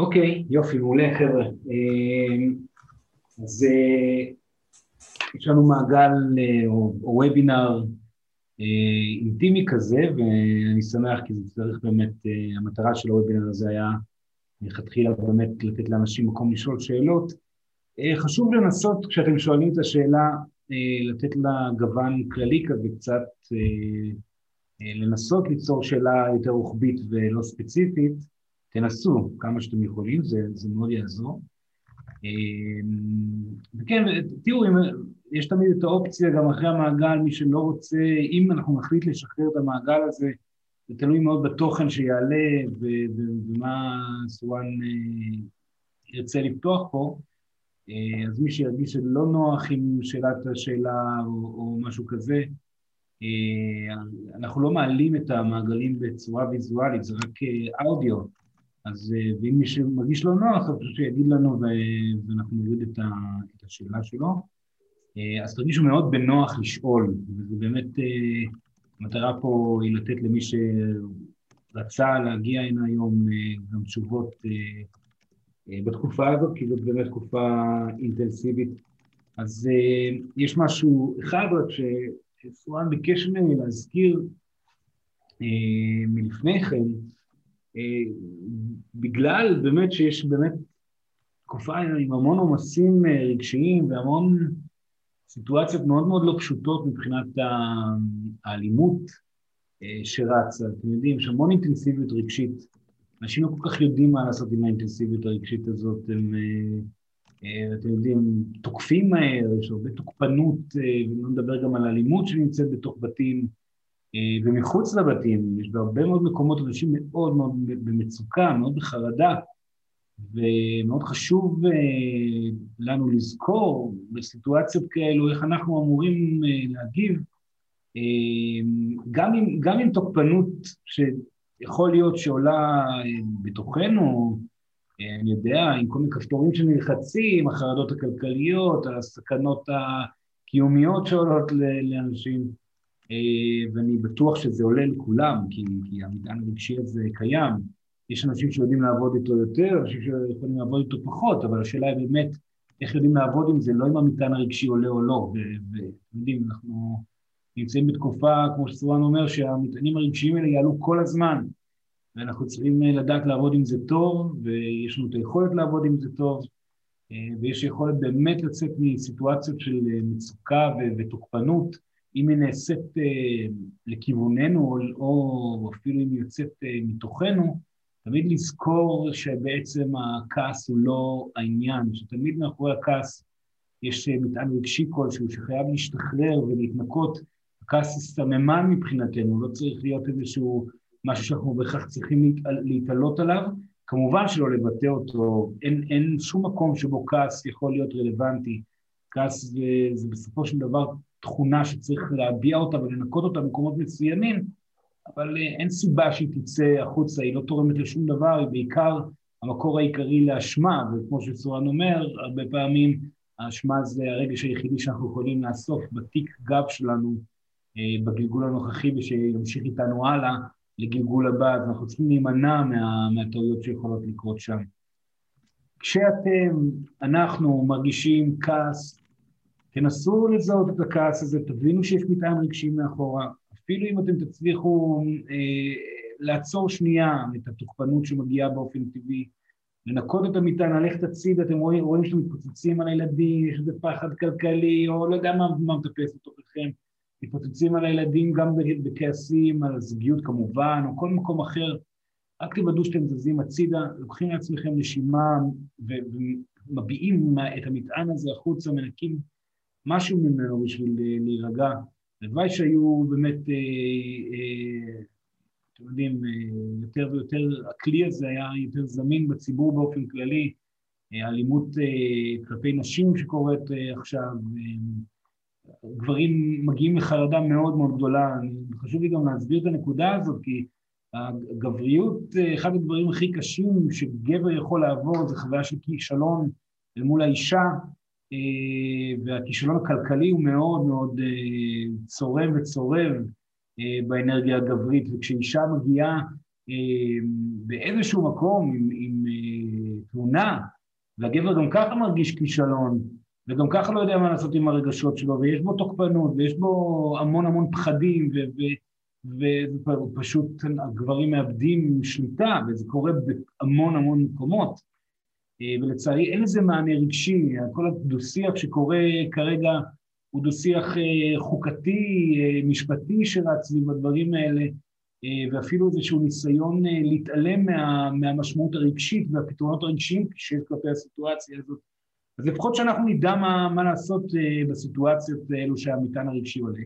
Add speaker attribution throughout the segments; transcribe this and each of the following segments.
Speaker 1: אוקיי, יופי, מעולה חבר'ה. אז יש לנו מעגל או, או וובינר אינטימי כזה, ואני שמח כי זה צריך באמת, המטרה של הוובינר הזה היה מלכתחילה באמת לתת לאנשים מקום לשאול שאלות. חשוב לנסות, כשאתם שואלים את השאלה, לתת לה גוון כללי כזה קצת, לנסות ליצור שאלה יותר רוחבית ולא ספציפית, תנסו כמה שאתם יכולים, זה, זה מאוד יעזור. וכן, תראו, יש תמיד את האופציה גם אחרי המעגל, מי שלא רוצה, אם אנחנו נחליט לשחרר את המעגל הזה, זה תלוי מאוד בתוכן שיעלה ומה סואן ירצה לפתוח פה, אז מי שירגיש שלא נוח עם שאלת השאלה או, או משהו כזה, אנחנו לא מעלים את המעגלים בצורה ויזואלית, זה רק אודיו, אז ואם מי שמרגיש לא נוח, אז פשוט שיגיד לנו ואנחנו נוריד את, את השאלה שלו. אז תרגישו מאוד בנוח לשאול, וזה באמת, המטרה פה היא לתת למי שרצה להגיע הנה היום גם תשובות בתקופה הזאת, כי זאת באמת תקופה אינטנסיבית. אז יש משהו אחד רק שסואן ביקש ממני להזכיר מלפני כן, בגלל באמת שיש באמת תקופה עם המון עומסים רגשיים והמון סיטואציות מאוד מאוד לא פשוטות מבחינת האלימות שרצה. אתם יודעים, יש המון אינטנסיביות רגשית. אנשים לא כל כך יודעים מה לעשות עם האינטנסיביות הרגשית הזאת. הם, אתם יודעים, תוקפים מהר, יש הרבה תוקפנות, ולא נדבר גם על אלימות שנמצאת בתוך בתים ומחוץ לבתים. יש בהרבה מאוד מקומות אנשים מאוד מאוד במצוקה, מאוד בחרדה. ומאוד חשוב לנו לזכור בסיטואציות כאלו איך אנחנו אמורים להגיב, גם עם, גם עם תוקפנות שיכול להיות שעולה בתוכנו, אני יודע, עם כל מיני כפתורים שנלחצים, החרדות הכלכליות, הסכנות הקיומיות שעולות לאנשים, ואני בטוח שזה עולה לכולם, כי, כי המטען הרגשי הזה קיים. יש אנשים שיודעים לעבוד איתו יותר, אנשים שיכולים לעבוד איתו פחות, אבל השאלה היא באמת איך יודעים לעבוד עם זה, לא אם המטען הרגשי עולה או לא. ואתם יודעים, אנחנו נמצאים בתקופה, כמו שסורן אומר, שהמטענים הרגשיים האלה יעלו כל הזמן, ואנחנו צריכים לדעת לעבוד עם זה טוב, ויש לנו את היכולת לעבוד עם זה טוב, ויש יכולת באמת לצאת מסיטואציות של מצוקה ותוקפנות, אם היא נעשית לכיווננו, או אפילו אם היא יוצאת מתוכנו, תמיד לזכור שבעצם הכעס הוא לא העניין, שתמיד מאחורי הכעס יש מטען רגשי כלשהו שחייב להשתחרר ולהתנקות. הכעס הוא סממן מבחינתנו, לא צריך להיות איזשהו משהו שאנחנו בהכרח צריכים להתעלות עליו. כמובן שלא לבטא אותו, אין, אין שום מקום שבו כעס יכול להיות רלוונטי. כעס זה, זה בסופו של דבר תכונה שצריך להביע אותה ולנקות אותה במקומות מסוימים, אבל אין סיבה שהיא תצא החוצה, היא לא תורמת לשום דבר, היא בעיקר המקור העיקרי לאשמה, וכמו שסורן אומר, הרבה פעמים האשמה זה הרגש היחידי שאנחנו יכולים לאסוף בתיק גב שלנו בגלגול הנוכחי ושימשיך איתנו הלאה לגלגול הבא, אז אנחנו צריכים להימנע מה, מהטעויות שיכולות לקרות שם. כשאתם, אנחנו, מרגישים כעס, תנסו לזהות את הכעס הזה, תבינו שיש מטען רגשי מאחורה, אפילו אם אתם תצליחו אה, לעצור שנייה את התוקפנות שמגיעה באופן טבעי, לנקות את המטען, ללכת הצידה, אתם רואים, רואים שאתם מתפוצצים על הילדים, יש איזה פחד כלכלי, או לא יודע מה, מה מטפס בתוככם, מתפוצצים על הילדים גם בכעסים, על הזוגיות כמובן, או כל מקום אחר, רק תוודאו שאתם זזים הצידה, לוקחים לעצמכם נשימה ומביעים את המטען הזה החוצה, מנקים משהו ממנו בשביל להירגע. הלוואי שהיו באמת, אתם יודעים, יותר ויותר, הכלי הזה היה יותר זמין בציבור באופן כללי, אלימות כלפי נשים שקורית עכשיו, גברים מגיעים לחרדה מאוד מאוד גדולה, חשוב לי גם להסביר את הנקודה הזאת, כי הגבריות, אחד הדברים הכי קשים שגבר יכול לעבור זה חוויה של כישלון אל מול האישה, והכישלון הכלכלי הוא מאוד מאוד צורם וצורב באנרגיה הגברית, וכשאישה מגיעה באיזשהו מקום עם, עם תלונה, והגבר גם ככה מרגיש כישלון, וגם ככה לא יודע מה לעשות עם הרגשות שלו, ויש בו תוקפנות, ויש בו המון המון פחדים, ופשוט הגברים מאבדים שליטה, וזה קורה בהמון המון מקומות. אה, ולצערי אין לזה מענה רגשי, כל הדו-שיח שקורה כרגע הוא דו-שיח אה, חוקתי, אה, משפטי שרץ סביב הדברים האלה, ואפילו איזשהו ניסיון להתעלם מה, מהמשמעות הרגשית והפתרונות הרגשיים שיש כלפי הסיטואציה הזאת. אז לפחות שאנחנו נדע מה, מה לעשות בסיטואציות האלו שהמטען הרגשי עולה.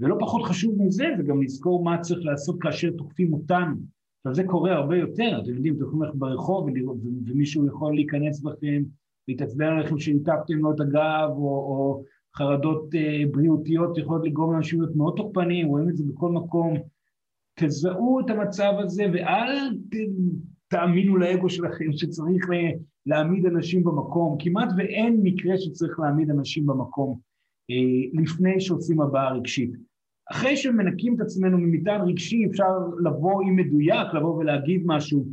Speaker 1: ולא פחות חשוב מזה, זה גם לזכור מה צריך לעשות כאשר תוקפים אותנו. עכשיו זה קורה הרבה יותר, אתם יודעים, אתם יכולים ללכת ברחוב ומישהו יכול להיכנס בכם, להתעצבן עליכם שהנטפתם לו את הגב, או, או חרדות אה, בריאותיות יכולות לגרום לאנשים להיות מאוד תוקפניים, רואים את זה בכל מקום. תזהו את המצב הזה ואל תאמינו לאגו שלכם שצריך להעמיד אנשים במקום. כמעט ואין מקרה שצריך להעמיד אנשים במקום אה, לפני שעושים הבעה רגשית. אחרי שמנקים את עצמנו ממטען רגשי אפשר לבוא עם מדויק, לבוא ולהגיד משהו,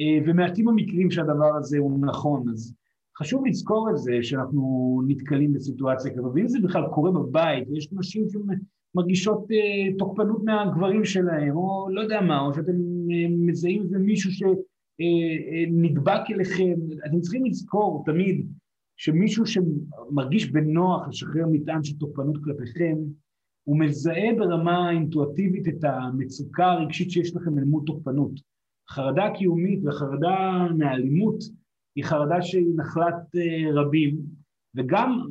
Speaker 1: אה, ומעטים המקרים שהדבר הזה הוא נכון, אז חשוב לזכור את זה שאנחנו נתקלים בסיטואציה כזו, ואם זה בכלל קורה בבית, יש נשים שמרגישות אה, תוקפנות מהגברים שלהם, או לא יודע מה, או שאתם אה, מזהים איזה מישהו שנדבק אליכם, אתם צריכים לזכור תמיד שמישהו שמרגיש בנוח לשחרר מטען של תוקפנות כלפיכם, הוא מזהה ברמה אינטואטיבית את המצוקה הרגשית שיש לכם אל מול תוקפנות. חרדה קיומית וחרדה מאלימות היא חרדה שהיא נחלת אה, רבים, וגם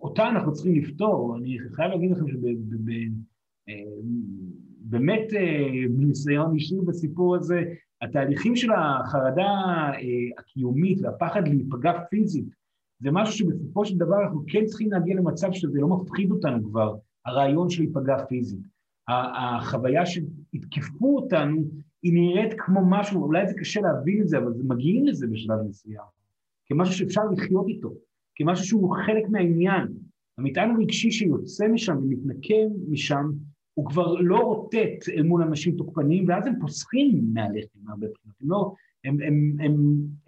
Speaker 1: אותה אנחנו צריכים לפתור. אני חייב להגיד לכם שבאמת אה, אה, מניסיון אישי בסיפור הזה, התהליכים של החרדה הקיומית והפחד להיפגע פיזית, זה משהו שבסופו של דבר אנחנו כן צריכים להגיע למצב שזה לא מפחיד אותנו כבר. הרעיון של להיפגע פיזית. החוויה שהתקפו אותנו, היא נראית כמו משהו, אולי זה קשה להבין את זה, אבל מגיעים לזה בשלב מסוים, כמשהו שאפשר לחיות איתו, כמשהו שהוא חלק מהעניין. המטען הרגשי שיוצא משם ומתנקם משם, הוא כבר לא רוטט אל מול אנשים תוקפניים, ואז הם פוסחים מהלחם מהרבה בחינות. הם לא, הם, הם, הם,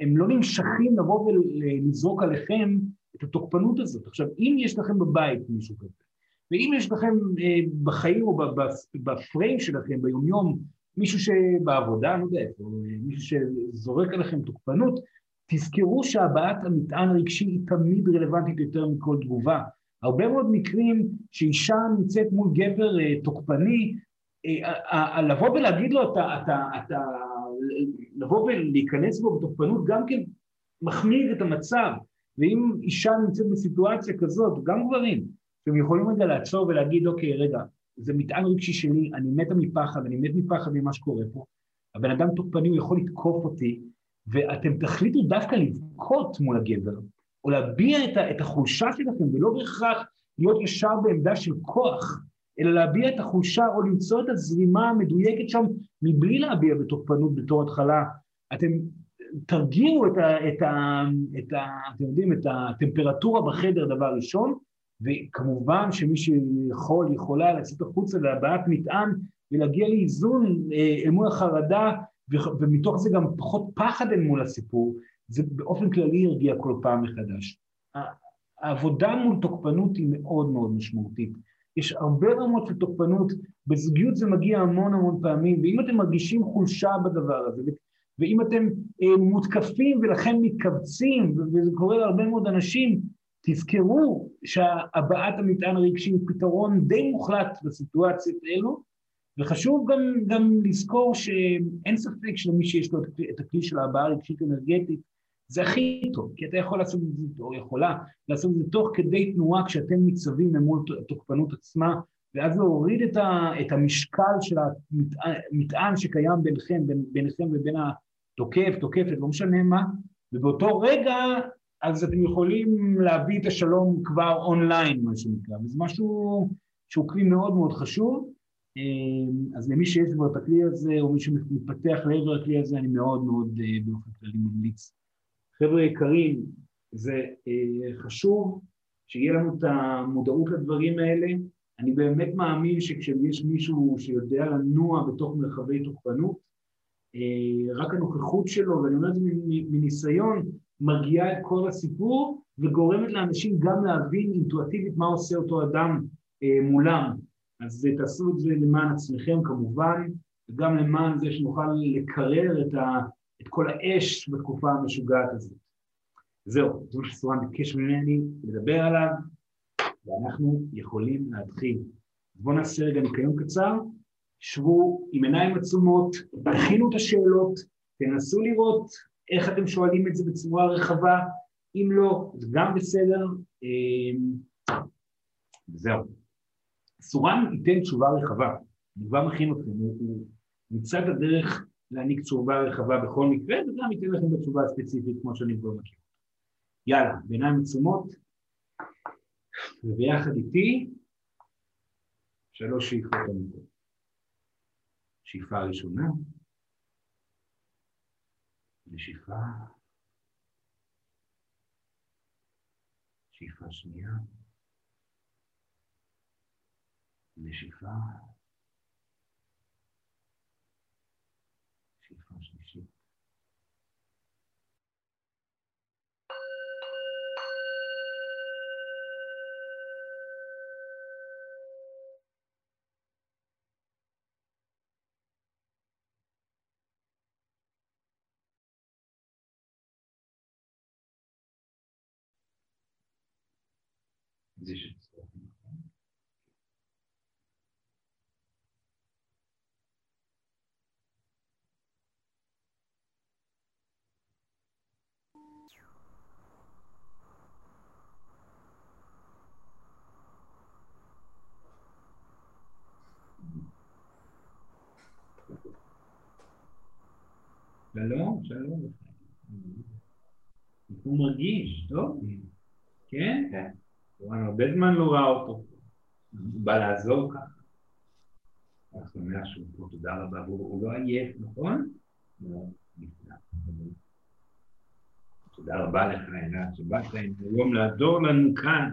Speaker 1: הם לא נמשכים לבוא ולזרוק עליכם את התוקפנות הזאת. עכשיו, אם יש לכם בבית מישהו כזה, ואם יש לכם אה, בחיים או בפריים שלכם, ביומיום, מישהו שבעבודה, לא יודע איפה, מישהו שזורק עליכם תוקפנות, תזכרו שהבעת המטען הרגשי היא תמיד רלוונטית יותר מכל תגובה. הרבה מאוד מקרים שאישה נמצאת מול גבר אה, תוקפני, אה, לבוא ולהגיד לו, אתה, אתה, אתה, לבוא ולהיכנס בו בתוקפנות גם כן מחמיר את המצב. ואם אישה נמצאת בסיטואציה כזאת, גם גברים, שהם יכולים רגע לעצור ולהגיד, אוקיי, רגע, זה מטען רגשי שלי, אני מתה מפחד, אני מת מפחד ממה שקורה פה, הבן אדם תוקפני, הוא יכול לתקוף אותי, ואתם תחליטו דווקא לבכות מול הגבר, או להביע את, את החולשה שלכם, ולא בהכרח להיות ישר בעמדה של כוח, אלא להביע את החולשה או למצוא את הזרימה המדויקת שם מבלי להביע בתוקפנות בתור התחלה. אתם תרגיעו את ה... את ה, את ה אתם יודעים, את הטמפרטורה בחדר דבר ראשון, וכמובן שמי שיכול, יכולה לצאת החוצה להבעת מטען ולהגיע לאיזון אה, אל מול החרדה, ומתוך זה גם פחות פחד אל מול הסיפור, זה באופן כללי ירגיע כל פעם מחדש. העבודה מול תוקפנות היא מאוד מאוד משמעותית. יש הרבה רמות של תוקפנות, בזוגיות זה מגיע המון המון פעמים, ואם אתם מרגישים חולשה בדבר הזה, ואם אתם אה, מותקפים ולכן מתכווצים, וזה קורה להרבה מאוד אנשים, תזכרו שהבעת המטען הרגשי הוא פתרון די מוחלט בסיטואציות אלו, וחשוב גם, גם לזכור שאין ספק שלמי שיש לו את הכלי של ההבעה הרגשית אנרגטית, זה הכי טוב, כי אתה יכול לעשות את זה, או יכולה לעשות את זה תוך כדי תנועה כשאתם ניצבים מול התוקפנות עצמה, ואז להוריד את, ה, את המשקל של המטען שקיים ביניכם, בין, ביניכם ובין התוקף, תוקפת, לא משנה מה, ובאותו רגע אז אתם יכולים להביא את השלום כבר אונליין, מה שנקרא, וזה משהו שהוא כלי מאוד מאוד חשוב. אה, אז למי שיש בו את הכלי הזה, או מי שמתפתח לעבר הכלי הזה, אני מאוד מאוד אה, באופן כללי ממליץ. חבר'ה יקרים, זה אה, חשוב שיהיה לנו את המודעות לדברים האלה. אני באמת מאמין שכשיש מישהו שיודע לנוע בתוך מרחבי תוקפנות, רק הנוכחות שלו, ואני אומר את זה מניסיון, מרגיעה את כל הסיפור וגורמת לאנשים גם להבין אינטואטיבית מה עושה אותו אדם אה, מולם. אז תעשו את זה למען עצמכם כמובן, וגם למען זה שנוכל לקרר את, ה, את כל האש בתקופה המשוגעת הזאת. זהו, זה מה שסורן ביקש ממני לדבר עליו, ואנחנו יכולים להתחיל. בואו נעשה רגע ניקיון קצר, שבו עם עיניים עצומות, תכינו את השאלות, תנסו לראות איך אתם שואלים את זה בצורה רחבה, אם לא, זה גם בסדר. אמ, זהו. סורן ייתן תשובה רחבה, אני כבר מכין אתכם, הוא, הוא נמצא את הדרך להעניק תשובה רחבה בכל מקרה, וגם ייתן לכם את התשובה הספציפית כמו שאני כבר מכיר. יאללה, בעיניים עצומות, וביחד איתי, שלוש שאיפות עמוקות. שאיפה ראשונה, נשיפה, שאיפה שנייה, נשיפה, שאיפה שלישית. זה שלום, שלום. הוא מרגיש, טוב? כן? כן. הרבה זמן לא ראה אותו. הוא בא לעזור ככה. אני שמח שהוא פה, תודה רבה. הוא לא עייף, נכון? לא. תודה רבה לך, עינת, שבאת היום לעזור לנו כאן.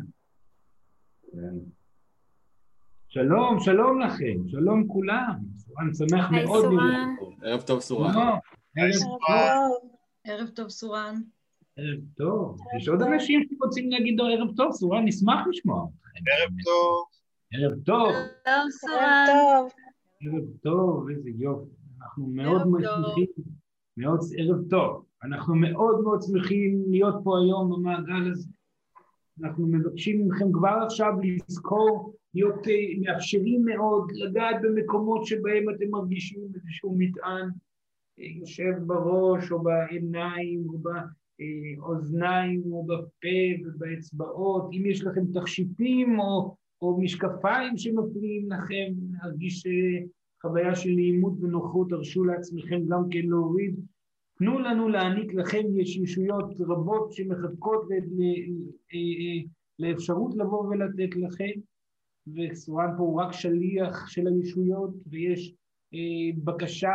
Speaker 1: שלום, שלום לכם, שלום כולם. סורן שמח מאוד
Speaker 2: לראות פה. ערב טוב, סורן. ערב טוב, סורן.
Speaker 1: ערב טוב. יש עוד אנשים שרוצים להגיד לו ערב טוב, סורן, נשמח לשמוע
Speaker 3: ערב טוב.
Speaker 1: ערב טוב.
Speaker 2: ערב סורן.
Speaker 1: ערב טוב, איזה יופי. אנחנו מאוד שמחים, מאוד, ערב טוב. אנחנו מאוד מאוד שמחים להיות פה היום במעגל הזה. אנחנו מבקשים מכם כבר עכשיו לזכור, להיות אה, מאפשרים מאוד, לגעת במקומות שבהם אתם מרגישים איזשהו מטען יושב בראש או בעיניים או באוזניים או בפה ובאצבעות, אם יש לכם תכשיטים או, או משקפיים שמפריעים לכם, להרגיש אה, חוויה של נעימות ונוחות, תרשו לעצמכם גם כן להוריד. תנו לנו להעניק לכם, יש ישויות רבות שמחכות אה, לאפשרות לבוא ולתת לכם, וסורן פה הוא רק שליח של הישויות, ויש אה, בקשה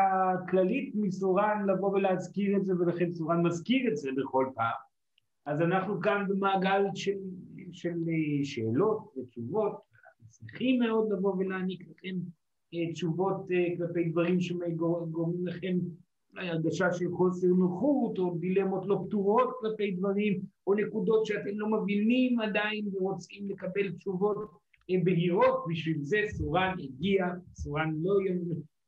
Speaker 1: כללית מסורן לבוא ולהזכיר את זה, ולכן סורן מזכיר את זה בכל פעם. אז אנחנו כאן במעגל של, של אה, שאלות ותשובות, אנחנו שמחים מאוד לבוא ולהעניק לכם אה, תשובות כלפי דברים שגורמים לכם אולי הרגשה של חוסר נוחות, או דילמות לא פתורות כלפי דברים, או נקודות שאתם לא מבינים עדיין ורוצים לקבל תשובות בהירות, בשביל זה סורן הגיע, סורן לא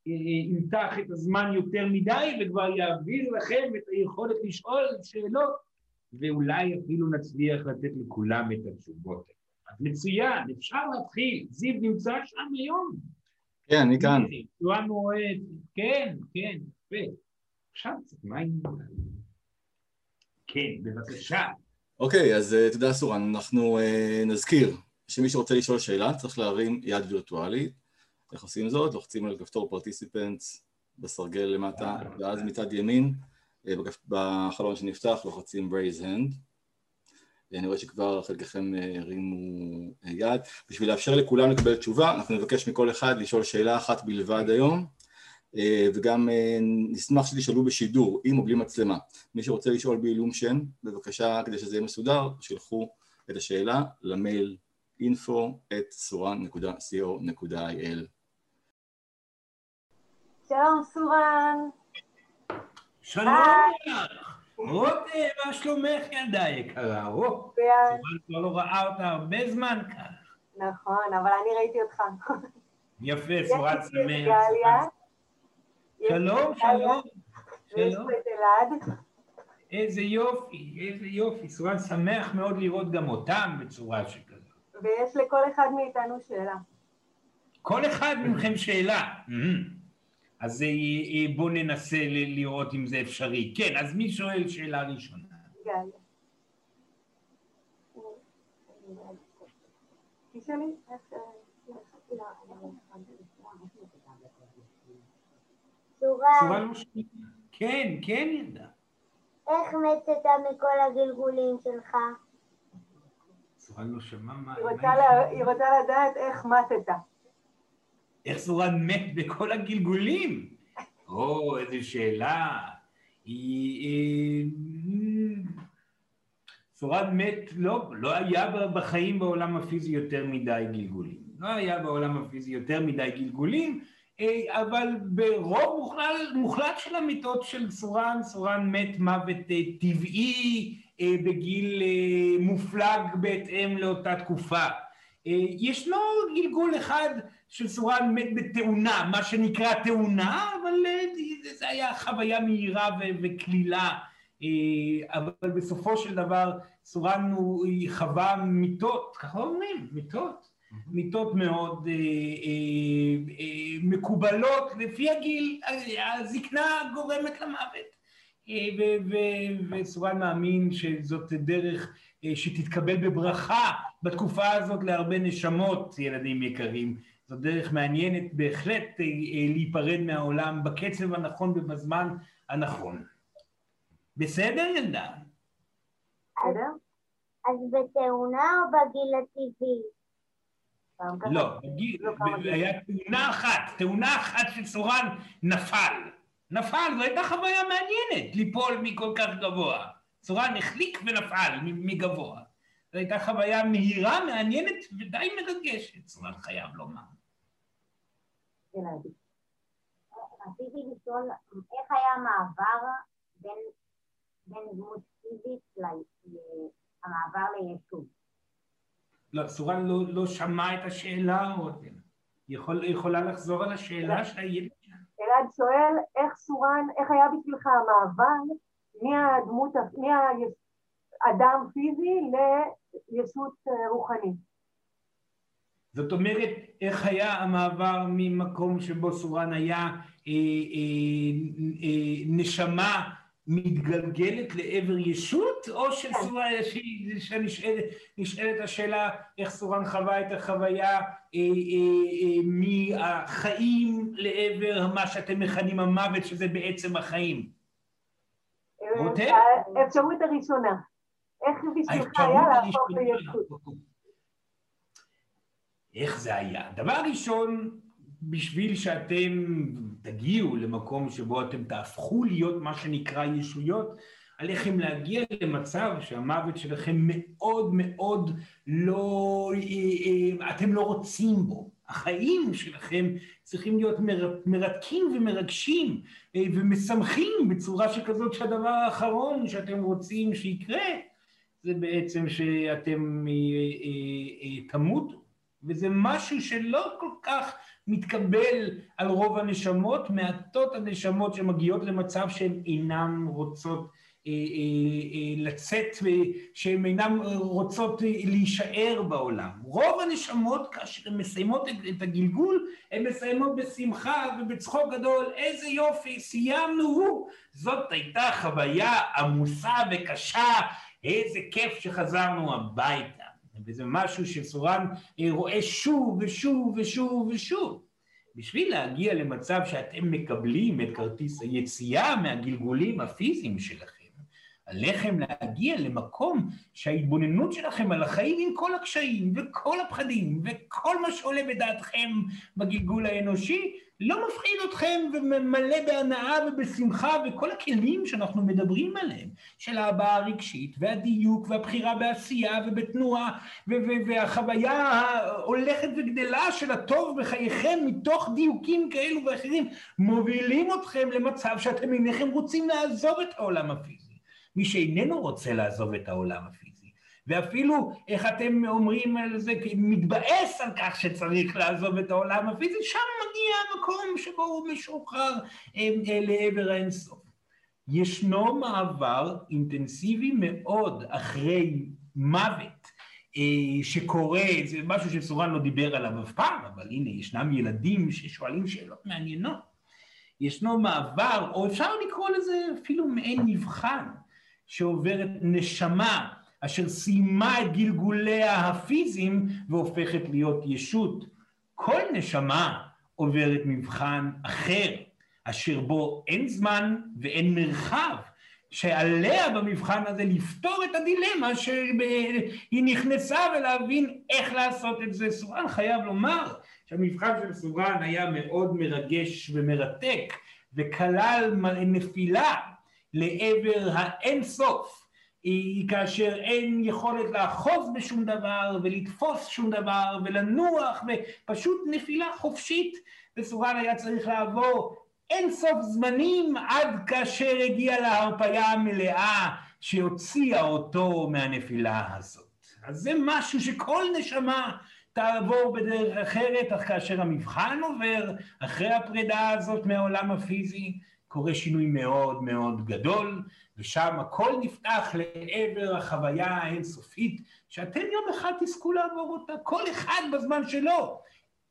Speaker 1: ימתח את הזמן יותר מדי וכבר יעביר לכם את היכולת לשאול שאלות ואולי אפילו נצליח לתת לכולם את התשובות. אז מצוין, אפשר להתחיל. זיו נמצא שם היום.
Speaker 3: כן, אני כאן.
Speaker 1: יואן אוהד, כן, כן, יפה. עכשיו קצת מים. כן, בבקשה.
Speaker 3: אוקיי, אז אה, תודה סורן, אנחנו uh, נזכיר שמי שרוצה לשאול שאלה צריך להרים יד וירטואלית איך עושים זאת? לוחצים על כפתור פרטיסיפנטס בסרגל למטה, ואז מצד ימין, אה, בחלון שנפתח, לוחצים raise hand. אני רואה שכבר חלקכם אה, הרימו אה, יד. בשביל לאפשר לכולם לקבל תשובה, אנחנו נבקש מכל אחד לשאול שאלה אחת בלבד היום, וגם נשמח שתשאלו בשידור, עם או בלי מצלמה. מי שרוצה לשאול בעילום שם, בבקשה, כדי שזה יהיה מסודר, שלחו את השאלה למייל info@suran.co.il
Speaker 4: שלום סורן.
Speaker 1: שלום לך. רותם, מה שלומך ילדה יקרה? רו, כבר לא ראה אותה הרבה זמן כאן.
Speaker 4: נכון, אבל אני ראיתי אותך.
Speaker 1: יפה, סורת שמח. שלום, שלום.
Speaker 4: ויש פה את אלעד.
Speaker 1: איזה יופי, איזה יופי. סורת שמח מאוד לראות גם אותם בצורה שכזאת.
Speaker 4: ויש לכל אחד מאיתנו שאלה.
Speaker 1: כל אחד מכם שאלה. אז בואו ננסה לראות אם זה אפשרי. כן, אז מי שואל שאלה ראשונה?
Speaker 4: גיא. תשאלי,
Speaker 1: צורה לא שנייה. כן, כן ילדה.
Speaker 5: איך מתת מכל הגלגולים שלך?
Speaker 1: צורה לא שמע מה...
Speaker 4: היא רוצה לדעת איך מתת.
Speaker 1: איך סורן מת בכל הגלגולים? או, איזו שאלה. סורן מת, לא, לא היה בחיים בעולם הפיזי יותר מדי גלגולים. לא היה בעולם הפיזי יותר מדי גלגולים, אבל ברוב מוחלט, מוחלט של המיטות של סורן, סורן מת מוות טבעי בגיל מופלג בהתאם לאותה תקופה. ישנו גלגול אחד של סורן מת בתאונה, מה שנקרא תאונה, אבל זה היה חוויה מהירה וקלילה, אבל בסופו של דבר סורן הוא חווה מיטות, ככה אומרים, מיטות, מיטות מאוד מקובלות לפי הגיל, הזקנה גורמת למוות. וסורן מאמין שזאת דרך שתתקבל בברכה בתקופה הזאת להרבה נשמות, ילדים יקרים. זו דרך מעניינת בהחלט להיפרד מהעולם בקצב הנכון ובזמן הנכון. בסדר, ילדה?
Speaker 5: בסדר. אז בתאונה או בגיל הטבעי?
Speaker 1: לא, היה תאונה אחת, תאונה אחת שסורן נפל. נפל, זו הייתה חוויה מעניינת ליפול מכל כך גבוה. סורן החליק ונפל מגבוה. זו הייתה חוויה מהירה, מעניינת ודי מרגשת, סורן חייב לומר.
Speaker 5: רציתי לשאול, איך היה המעבר בין, בין דמות פיזית למעבר ליישוב?
Speaker 1: לא, סורן לא, לא שמע את השאלה, רותם. יכול, יכולה לחזור על השאלה של הילד?
Speaker 4: אלעד שואל, איך סורן, איך היה בשבילך המעבר מהדמות, מהאדם פיזי לישות רוחנית?
Speaker 1: זאת אומרת, איך היה המעבר ממקום שבו סורן היה אה, אה, אה, נשמה מתגלגלת לעבר ישות, או שסורן, שנשאלת השאלה איך סורן חווה את החוויה מהחיים לעבר מה שאתם מכנים המוות, שזה בעצם החיים.
Speaker 4: האפשרות הראשונה, איך בשבילך היה להפוך לישות?
Speaker 1: איך זה היה? דבר ראשון, בשביל שאתם תגיעו למקום שבו אתם תהפכו להיות מה שנקרא ישויות, עליכם להגיע למצב שהמוות שלכם מאוד מאוד לא, אתם לא רוצים בו. החיים שלכם צריכים להיות מרתקים ומרגשים ומשמחים בצורה שכזאת שהדבר האחרון שאתם רוצים שיקרה זה בעצם שאתם תמותו. וזה משהו שלא כל כך מתקבל על רוב הנשמות, מעטות הנשמות שמגיעות למצב שהן אינן רוצות אה, אה, אה, לצאת, שהן אינן רוצות להישאר בעולם. רוב הנשמות, כאשר הן מסיימות את הגלגול, הן מסיימות בשמחה ובצחוק גדול, איזה יופי, סיימנו, הוא. זאת הייתה חוויה עמוסה וקשה, איזה כיף שחזרנו הביתה. וזה משהו שסורן רואה שוב ושוב ושוב ושוב. בשביל להגיע למצב שאתם מקבלים את כרטיס היציאה מהגלגולים הפיזיים שלכם, עליכם להגיע למקום שההתבוננות שלכם על החיים עם כל הקשיים וכל הפחדים וכל מה שעולה בדעתכם בגלגול האנושי, לא מפחיד אתכם ומלא בהנאה ובשמחה וכל הכלים שאנחנו מדברים עליהם, של ההבעה הרגשית והדיוק והבחירה בעשייה ובתנועה והחוויה ההולכת וגדלה של הטוב בחייכם מתוך דיוקים כאלו ואחרים, מובילים אתכם למצב שאתם אינכם רוצים לעזוב את העולם הפיזי. מי שאיננו רוצה לעזוב את העולם הפיזי. ואפילו, איך אתם אומרים על זה, מתבאס על כך שצריך לעזוב את העולם הפיזי, שם מגיע המקום שבו הוא משוחרר אה, אה, לעבר האינסוף. ישנו מעבר אינטנסיבי מאוד אחרי מוות אה, שקורה, זה משהו שסורן לא דיבר עליו אף פעם, אבל הנה, ישנם ילדים ששואלים שאלות מעניינות. ישנו מעבר, או אפשר לקרוא לזה אפילו מעין מבחן, שעוברת נשמה אשר סיימה את גלגוליה הפיזיים והופכת להיות ישות. כל נשמה עוברת מבחן אחר, אשר בו אין זמן ואין מרחב, שעליה במבחן הזה לפתור את הדילמה שהיא נכנסה ולהבין איך לעשות את זה. סורן חייב לומר שהמבחן של סורן היה מאוד מרגש ומרתק וכלל נפילה לעבר האין סוף. היא כאשר אין יכולת לאחוז בשום דבר ולתפוס שום דבר ולנוח ופשוט נפילה חופשית וסורן היה צריך לעבור אין סוף זמנים עד כאשר הגיע להרפאיה המלאה שהוציאה אותו מהנפילה הזאת. אז זה משהו שכל נשמה תעבור בדרך אחרת, אך כאשר המבחן עובר אחרי הפרידה הזאת מהעולם הפיזי, קורה שינוי מאוד מאוד גדול, ושם הכל נפתח לעבר החוויה האינסופית, שאתם יום אחד תזכו לעבור אותה, כל אחד בזמן שלו.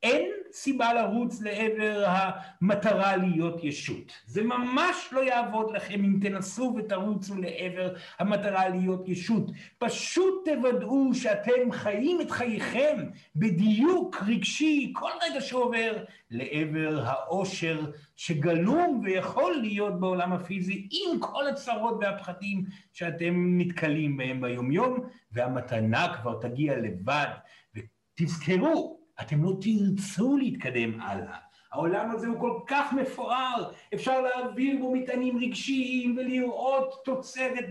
Speaker 1: אין סיבה לרוץ לעבר המטרה להיות ישות. זה ממש לא יעבוד לכם אם תנסו ותרוצו לעבר המטרה להיות ישות. פשוט תוודאו שאתם חיים את חייכם בדיוק רגשי כל רגע שעובר לעבר העושר שגלום ויכול להיות בעולם הפיזי עם כל הצרות והפחדים שאתם נתקלים בהם ביומיום, והמתנה כבר תגיע לבד. ותזכרו, אתם לא תרצו להתקדם הלאה. העולם הזה הוא כל כך מפואר, אפשר להעביר בו מטענים רגשיים ולראות תוצרת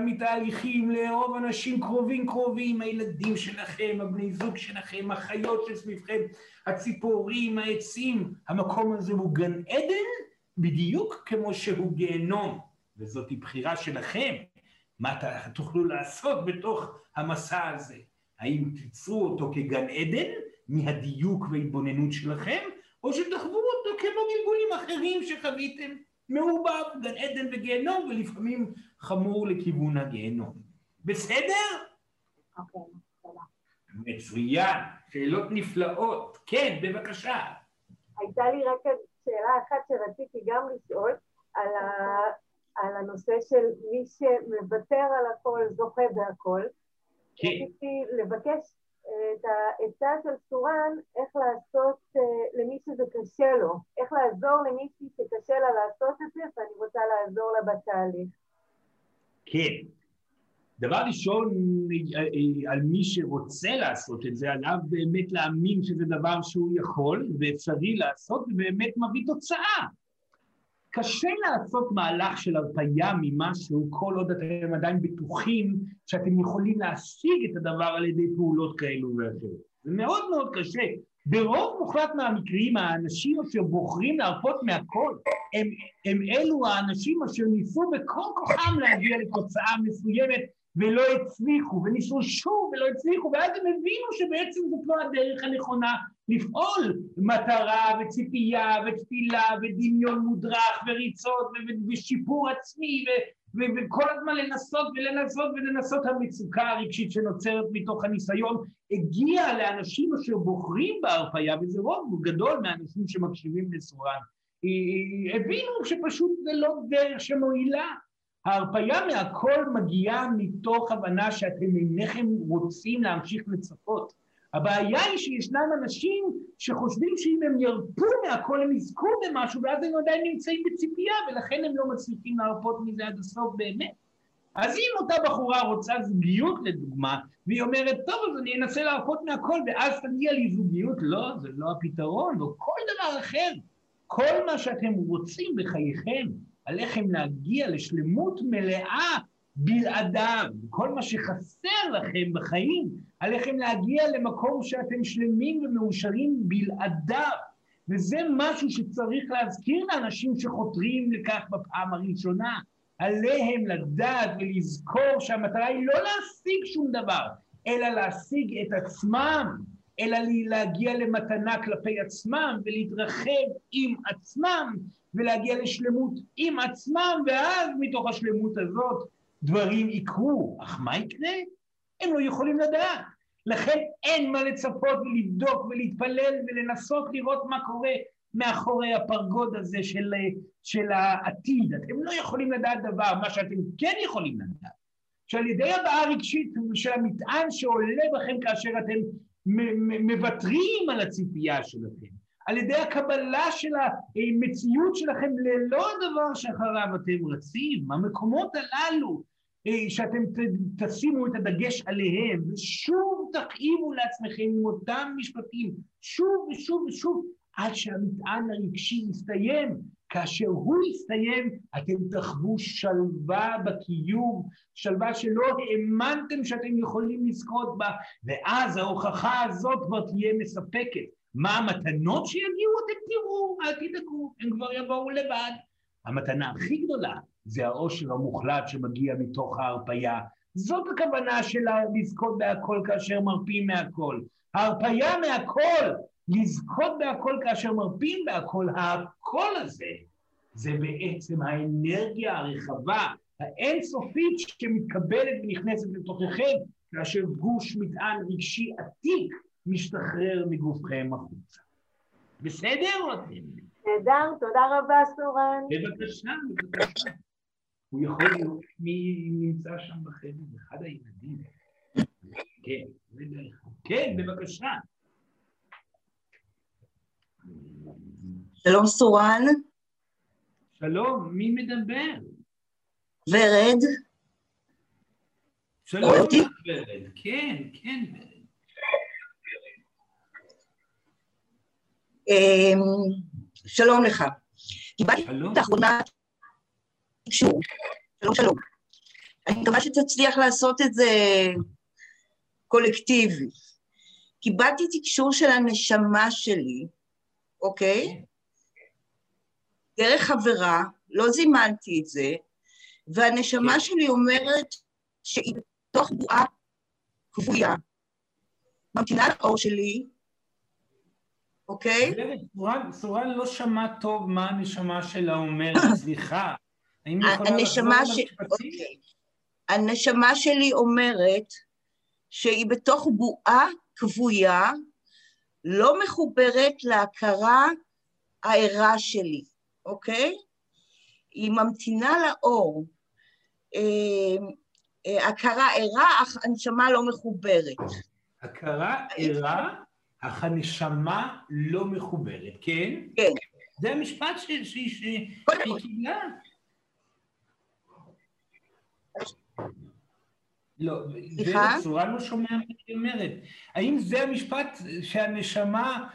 Speaker 1: מתהליכים, לאהוב אנשים קרובים קרובים, הילדים שלכם, הבני זוג שלכם, החיות שסביבכם, הציפורים, העצים. המקום הזה הוא גן עדן בדיוק כמו שהוא גיהנום, וזאת בחירה שלכם, מה תוכלו לעשות בתוך המסע הזה. האם תיצרו אותו כגן עדן מהדיוק וההתבוננות שלכם, או שתחוו אותו כמו גלגולים אחרים שחוויתם, מעובב, גן עדן וגיהנום, ולפעמים חמור לכיוון הגיהנום. בסדר?
Speaker 4: אוקיי, תודה.
Speaker 1: מצוין, שאלות נפלאות. כן, בבקשה.
Speaker 4: הייתה לי רק שאלה אחת שרציתי גם לשאול, על, ה, על הנושא של מי שמוותר על הכל, זוכה בהכל.
Speaker 1: כן.
Speaker 4: רציתי לבקש אה, את העצה של סורן, איך לעשות אה, למי שזה קשה לו, איך לעזור למישהי שקשה לה לעשות את זה, ואני רוצה לעזור לה בתהליך.
Speaker 1: כן. דבר ראשון, אה, על מי שרוצה לעשות את זה, עליו באמת להאמין שזה דבר שהוא יכול ואפשרי לעשות, ובאמת מביא תוצאה. קשה לעשות מהלך של הרפאיה ממשהו כל עוד אתם עדיין בטוחים שאתם יכולים להשיג את הדבר על ידי פעולות כאלו ואחרות. זה מאוד מאוד קשה. ברוב מוחלט מהמקרים האנשים אשר בוחרים להרפות מהכל הם, הם אלו האנשים אשר ניסו בכל כוחם להגיע לתוצאה מסוימת ולא הצליחו, וניסו שוב ולא הצליחו, ואז הם הבינו שבעצם זאת לא הדרך הנכונה לפעול מטרה וציפייה ותפילה ודמיון מודרך וריצות ושיפור עצמי וכל הזמן לנסות ולנסות ולנסות המצוקה הרגשית שנוצרת מתוך הניסיון הגיעה לאנשים אשר בוחרים בהרפאיה, וזה רוב גדול מהאנשים שמקשיבים לסורן. הבינו שפשוט זה לא דרך שמועילה. ההרפאיה מהכל מגיעה מתוך הבנה שאתם אינכם רוצים להמשיך לצפות. הבעיה היא שישנם אנשים שחושבים שאם הם ירפו מהכל הם יזכו במשהו ואז הם עדיין נמצאים בציפייה ולכן הם לא מצליחים להרפות מזה עד הסוף באמת. אז אם אותה בחורה רוצה זוגיות לדוגמה, והיא אומרת, טוב, אז אני אנסה להרפות מהכל, ואז תגיע לי זוגיות, לא, זה לא הפתרון, או כל דבר אחר. כל מה שאתם רוצים בחייכם, עליכם להגיע לשלמות מלאה בלעדיו. כל מה שחסר לכם בחיים, עליכם להגיע למקום שאתם שלמים ומאושרים בלעדיו. וזה משהו שצריך להזכיר לאנשים שחותרים לכך בפעם הראשונה. עליהם לדעת ולזכור שהמטרה היא לא להשיג שום דבר, אלא להשיג את עצמם, אלא להגיע למתנה כלפי עצמם ולהתרחב עם עצמם ולהגיע לשלמות עם עצמם, ואז מתוך השלמות הזאת דברים יקרו. אך מה יקרה? הם לא יכולים לדעת. לכן אין מה לצפות ולבדוק ולהתפלל ולנסות לראות מה קורה מאחורי הפרגוד הזה של, של העתיד. אתם לא יכולים לדעת דבר, מה שאתם כן יכולים לדעת, שעל ידי הבעה רגשית של המטען שעולה בכם כאשר אתם מוותרים על הציפייה שלכם, על ידי הקבלה של המציאות שלכם ללא הדבר שאחריו אתם רצים, המקומות הללו אה, שאתם תשימו את הדגש עליהם, ושוב תכאיבו לעצמכם עם אותם משפטים, שוב ושוב ושוב, עד שהמטען הרגשי יסתיים. כאשר הוא יסתיים, אתם תחוו שלווה בקיום, שלווה שלא האמנתם שאתם יכולים לזכות בה, ואז ההוכחה הזאת כבר תהיה מספקת. מה המתנות שיגיעו? אתם תראו, אל תדאגו, הם כבר יבואו לבד. המתנה הכי גדולה זה העושר המוחלט שמגיע מתוך ההרפייה. זאת הכוונה שלה לזכות בהכל כאשר מרפים מהכל. ההרפייה מהכל, לזכות בהכל כאשר מרפים בהכל, הכל הזה, זה בעצם האנרגיה הרחבה, האינסופית שמתקבלת ונכנסת לתוככם, כאשר גוש מטען רגשי עתיק משתחרר מגופכם החוצה. בסדר או אתם?
Speaker 4: נהדר, תודה רבה, סורן.
Speaker 1: בבקשה, בבקשה. הוא יכול להיות מי נמצא שם בחדר, אחד הילדים. כן, כן, בבקשה.
Speaker 6: שלום סורן.
Speaker 1: שלום, מי מדבר?
Speaker 6: ורד.
Speaker 1: שלום, ורד. כן, כן, ורד.
Speaker 6: אמ, שלום לך. קיבלתי את האחרונה תקשור. שלום, שלום. אני מקווה שתצליח לעשות את זה קולקטיבי. קיבלתי תקשור של הנשמה שלי, אוקיי? דרך חברה, לא זימנתי את זה, והנשמה כן. שלי אומרת שהיא בתוך בועה כבויה, ממתינה לאור שלי, אוקיי?
Speaker 1: סורן לא שמע טוב מה הנשמה שלה אומרת, סליחה. יכולה לחזור
Speaker 6: אוקיי. הנשמה שלי אומרת שהיא בתוך בועה כבויה, לא מחוברת להכרה הערה שלי, אוקיי? היא ממתינה לאור. אה, אה, הכרה ערה, אך הנשמה לא מחוברת.
Speaker 1: הכרה ערה, אך הנשמה לא מחוברת, כן?
Speaker 6: כן.
Speaker 1: זה המשפט שהיא קיבלה. לא, סליחה? צורה לא שומע מה היא אומרת. האם זה המשפט שהנשמה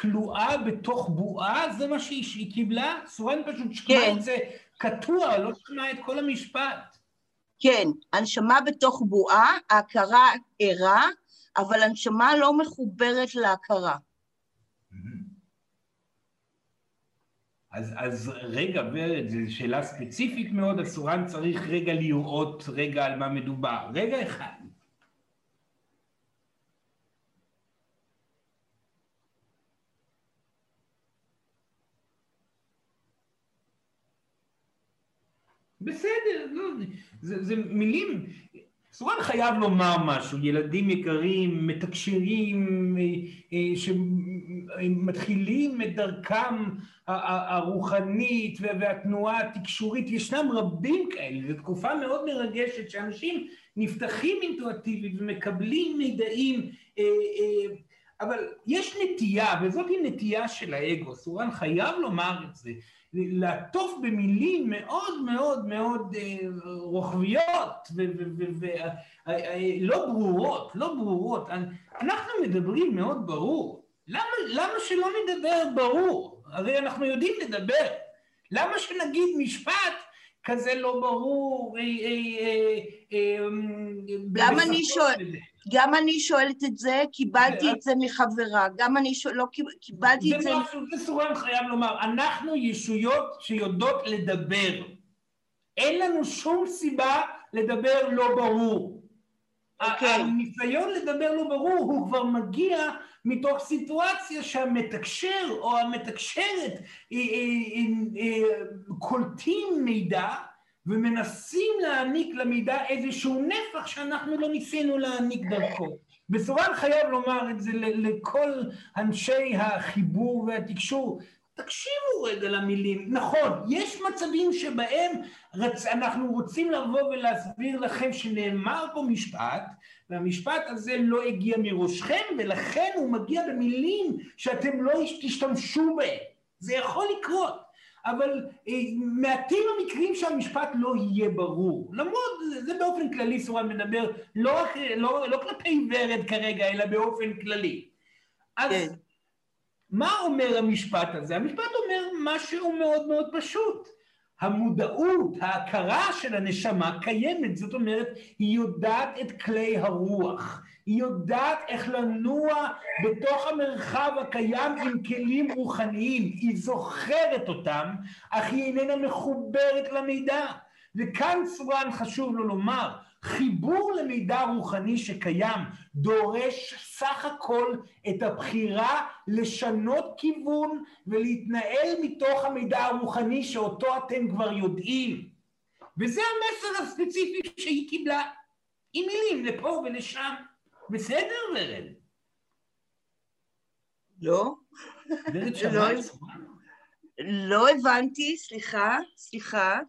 Speaker 1: כלואה בתוך בועה? זה מה שהיא, קיבלה? סורן פשוט שמע כן. את זה קטוע, לא שמע את כל המשפט.
Speaker 6: כן, הנשמה בתוך בועה, ההכרה ערה, אבל הנשמה לא מחוברת להכרה.
Speaker 1: אז, אז רגע, ורד, זו שאלה ספציפית מאוד, הסורן צריך רגע לראות רגע על מה מדובר. רגע אחד. בסדר, לא, זה, זה מילים, סורן חייב לומר משהו, ילדים יקרים, מתקשרים, אה, אה, שמתחילים את דרכם הרוחנית והתנועה התקשורית, ישנם רבים כאלה, זו תקופה מאוד מרגשת שאנשים נפתחים אינטואטיבית ומקבלים מידעים אה, אבל יש נטייה, וזאת היא נטייה של האגו, סורן חייב לומר את זה, לעטוף במילים מאוד מאוד מאוד אה, רוחביות ולא ברורות, לא ברורות. אנחנו מדברים מאוד ברור. למה, למה שלא נדבר ברור? הרי אנחנו יודעים לדבר. למה שנגיד משפט כזה לא ברור? אה, אה,
Speaker 6: אה, גם אני שואלת, גם אני שואלת את זה, קיבלתי את זה מחברה, גם אני שואלת, לא קיבלתי את זה...
Speaker 1: זה סורן חייב לומר, אנחנו ישויות שיודעות לדבר. אין לנו שום סיבה לדבר לא ברור. Okay. הניסיון לדבר לא ברור הוא כבר מגיע מתוך סיטואציה שהמתקשר או המתקשרת קולטים מידע ומנסים להעניק למידע איזשהו נפח שאנחנו לא ניסינו להעניק דרכו. בסורן חייב לומר את זה לכל אנשי החיבור והתקשור, תקשיבו רגע למילים. נכון, יש מצבים שבהם רצ... אנחנו רוצים לבוא ולהסביר לכם שנאמר פה משפט, והמשפט הזה לא הגיע מראשכם, ולכן הוא מגיע במילים שאתם לא תשתמשו בהם. זה יכול לקרות. אבל אה, מעטים המקרים שהמשפט לא יהיה ברור. למרות, זה, זה באופן כללי סורן מדבר לא, רק, לא, לא כלפי ורד כרגע, אלא באופן כללי. אז כן. מה אומר המשפט הזה? המשפט אומר משהו מאוד מאוד פשוט. המודעות, ההכרה של הנשמה קיימת, זאת אומרת, היא יודעת את כלי הרוח, היא יודעת איך לנוע בתוך המרחב הקיים עם כלים רוחניים, היא זוכרת אותם, אך היא איננה מחוברת למידע. וכאן סורן חשוב לו לומר, חיבור למידע רוחני שקיים דורש סך הכל את הבחירה לשנות כיוון ולהתנהל מתוך המידע הרוחני שאותו אתם כבר יודעים. וזה המסר הספציפי שהיא קיבלה, עם מילים לפה ולשם. בסדר, ורד?
Speaker 6: לא.
Speaker 1: שמעת?
Speaker 6: לא הבנתי, סליחה, סליחה.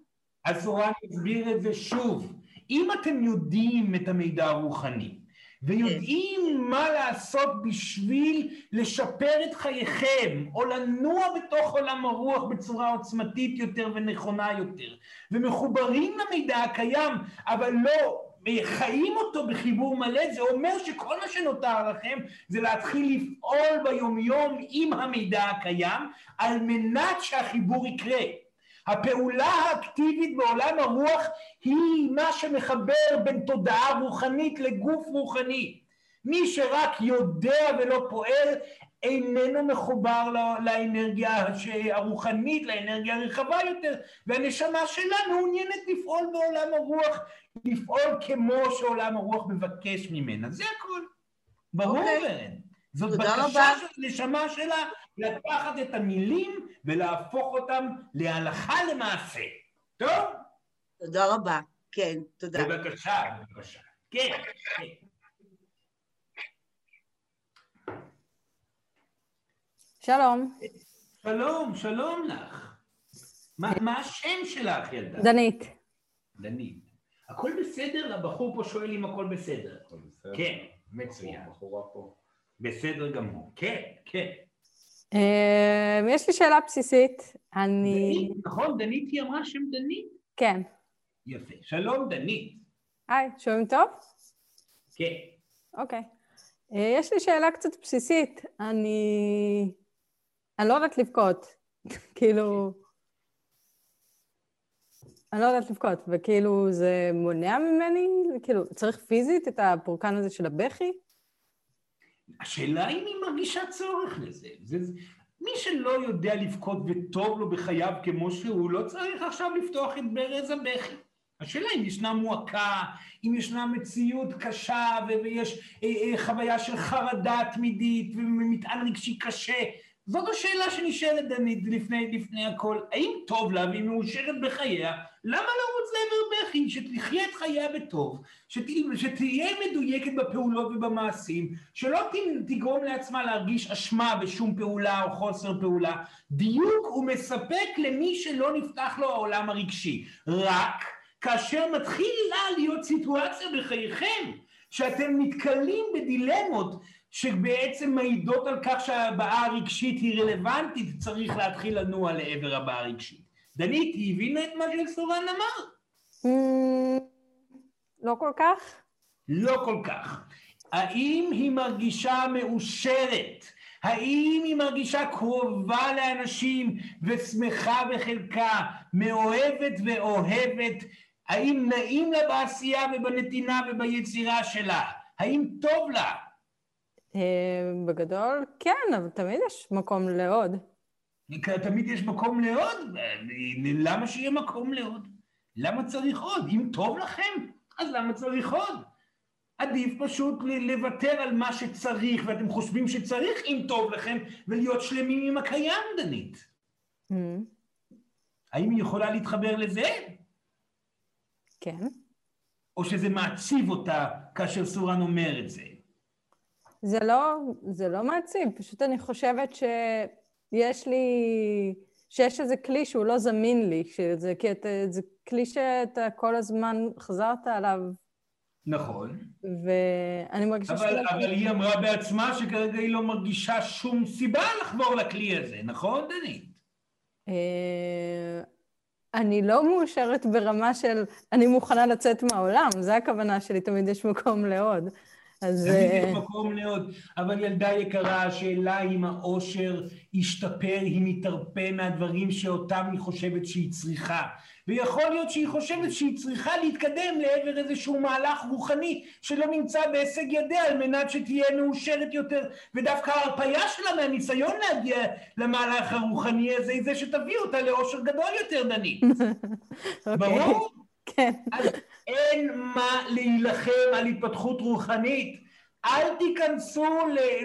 Speaker 1: אז סורן הסביר את זה שוב. אם אתם יודעים את המידע הרוחני, ויודעים מה לעשות בשביל לשפר את חייכם, או לנוע בתוך עולם הרוח בצורה עוצמתית יותר ונכונה יותר, ומחוברים למידע הקיים, אבל לא חיים אותו בחיבור מלא, זה אומר שכל מה שנותר לכם זה להתחיל לפעול ביומיום עם המידע הקיים, על מנת שהחיבור יקרה. הפעולה האקטיבית בעולם הרוח היא מה שמחבר בין תודעה רוחנית לגוף רוחני. מי שרק יודע ולא פועל איננו מחובר לאנרגיה הרוחנית, לאנרגיה הרחבה יותר, והנשמה שלנו מעוניינת לפעול בעולם הרוח, לפעול כמו שעולם הרוח מבקש ממנה. זה הכל. ברור, okay. אוקיי. זאת בקשה של הנשמה שלה לקחת את המילים ולהפוך אותם להלכה למעשה. טוב?
Speaker 6: תודה רבה. כן, תודה.
Speaker 1: בבקשה, בבקשה. כן, כן.
Speaker 7: שלום.
Speaker 1: שלום, שלום לך. מה, מה השם שלך, ילדה?
Speaker 7: דנית.
Speaker 1: דנית. הכל בסדר? הבחור פה שואל אם הכל בסדר. הכל בסדר. כן, מצוין. בחורה פה. בסדר גמור. כן, כן.
Speaker 7: אמ, יש לי שאלה בסיסית. אני...
Speaker 1: דנית, נכון? דנית היא אמרה שם דנית?
Speaker 7: כן.
Speaker 1: יפה. שלום, דנית.
Speaker 7: היי, שומעים טוב?
Speaker 1: כן.
Speaker 7: אוקיי. אה, יש לי שאלה קצת בסיסית. אני... אני לא יודעת לבכות. כאילו... אני לא יודעת לבכות, וכאילו זה מונע ממני? כאילו, צריך פיזית את הפורקן הזה של הבכי?
Speaker 1: השאלה אם היא מרגישה צורך לזה. זה, מי שלא יודע לבכות וטוב לו בחייו כמו שהוא, לא צריך עכשיו לפתוח את ברז הבכי. השאלה אם ישנה מועקה, אם ישנה מציאות קשה ויש אה, אה, חוויה של חרדה תמידית ומטען רגשי קשה, זאת השאלה שנשאלת דנית לפני, לפני הכל, האם טוב לה והיא מאושרת בחייה, למה לרוץ לעבר בכי, שתחיה את חייה בטוב, שת, שתהיה מדויקת בפעולות ובמעשים, שלא תגרום לעצמה להרגיש אשמה בשום פעולה או חוסר פעולה, דיוק הוא מספק למי שלא נפתח לו העולם הרגשי, רק כאשר מתחילה להיות סיטואציה בחייכם, שאתם נתקלים בדילמות שבעצם מעידות על כך שהבעה הרגשית היא רלוונטית, צריך להתחיל לנוע לעבר הבעה הרגשית. דנית, היא הבינה את מה שסורן אמר?
Speaker 7: לא כל כך.
Speaker 1: לא כל כך. האם היא מרגישה מאושרת? האם היא מרגישה קרובה לאנשים ושמחה בחלקה, מאוהבת ואוהבת? האם נעים לה בעשייה ובנתינה וביצירה שלה? האם טוב לה?
Speaker 7: אה, בגדול, כן, אבל תמיד יש מקום לעוד.
Speaker 1: תמיד יש מקום לעוד? למה שיהיה מקום לעוד? למה צריך עוד? אם טוב לכם, אז למה צריך עוד? עדיף פשוט לוותר על מה שצריך, ואתם חושבים שצריך אם טוב לכם, ולהיות שלמים עם הקיים, דנית. Mm. האם היא יכולה להתחבר לזה?
Speaker 7: כן.
Speaker 1: או שזה מעציב אותה כאשר סורן אומר את זה?
Speaker 7: זה לא, זה לא מעציב, פשוט אני חושבת שיש לי, שיש איזה כלי שהוא לא זמין לי, שזה, כי אתה, זה כלי שאתה כל הזמן חזרת עליו.
Speaker 1: נכון.
Speaker 7: ואני מרגישה
Speaker 1: אבל, אבל היא אמרה בעצמה שכרגע היא לא מרגישה שום סיבה לחבור לכלי הזה, נכון, דנית?
Speaker 7: אה, אני לא מאושרת ברמה של אני מוכנה לצאת מהעולם, זה הכוונה שלי, תמיד יש מקום לעוד.
Speaker 1: אז... תמיד יש אה, מקום לעוד. אבל ילדה יקרה, השאלה אם האושר ישתפר, אם יתרפא מהדברים שאותם היא חושבת שהיא צריכה. ויכול להיות שהיא חושבת שהיא צריכה להתקדם לעבר איזשהו מהלך רוחני שלא נמצא בהישג ידיה על מנת שתהיה מאושרת יותר, ודווקא ההרפאיה שלה מהניסיון להגיע למהלך הרוחני הזה היא זה שתביא אותה לאושר גדול יותר, דנית. אוקיי. ברור?
Speaker 7: כן.
Speaker 1: אין מה להילחם על התפתחות רוחנית. אל תיכנסו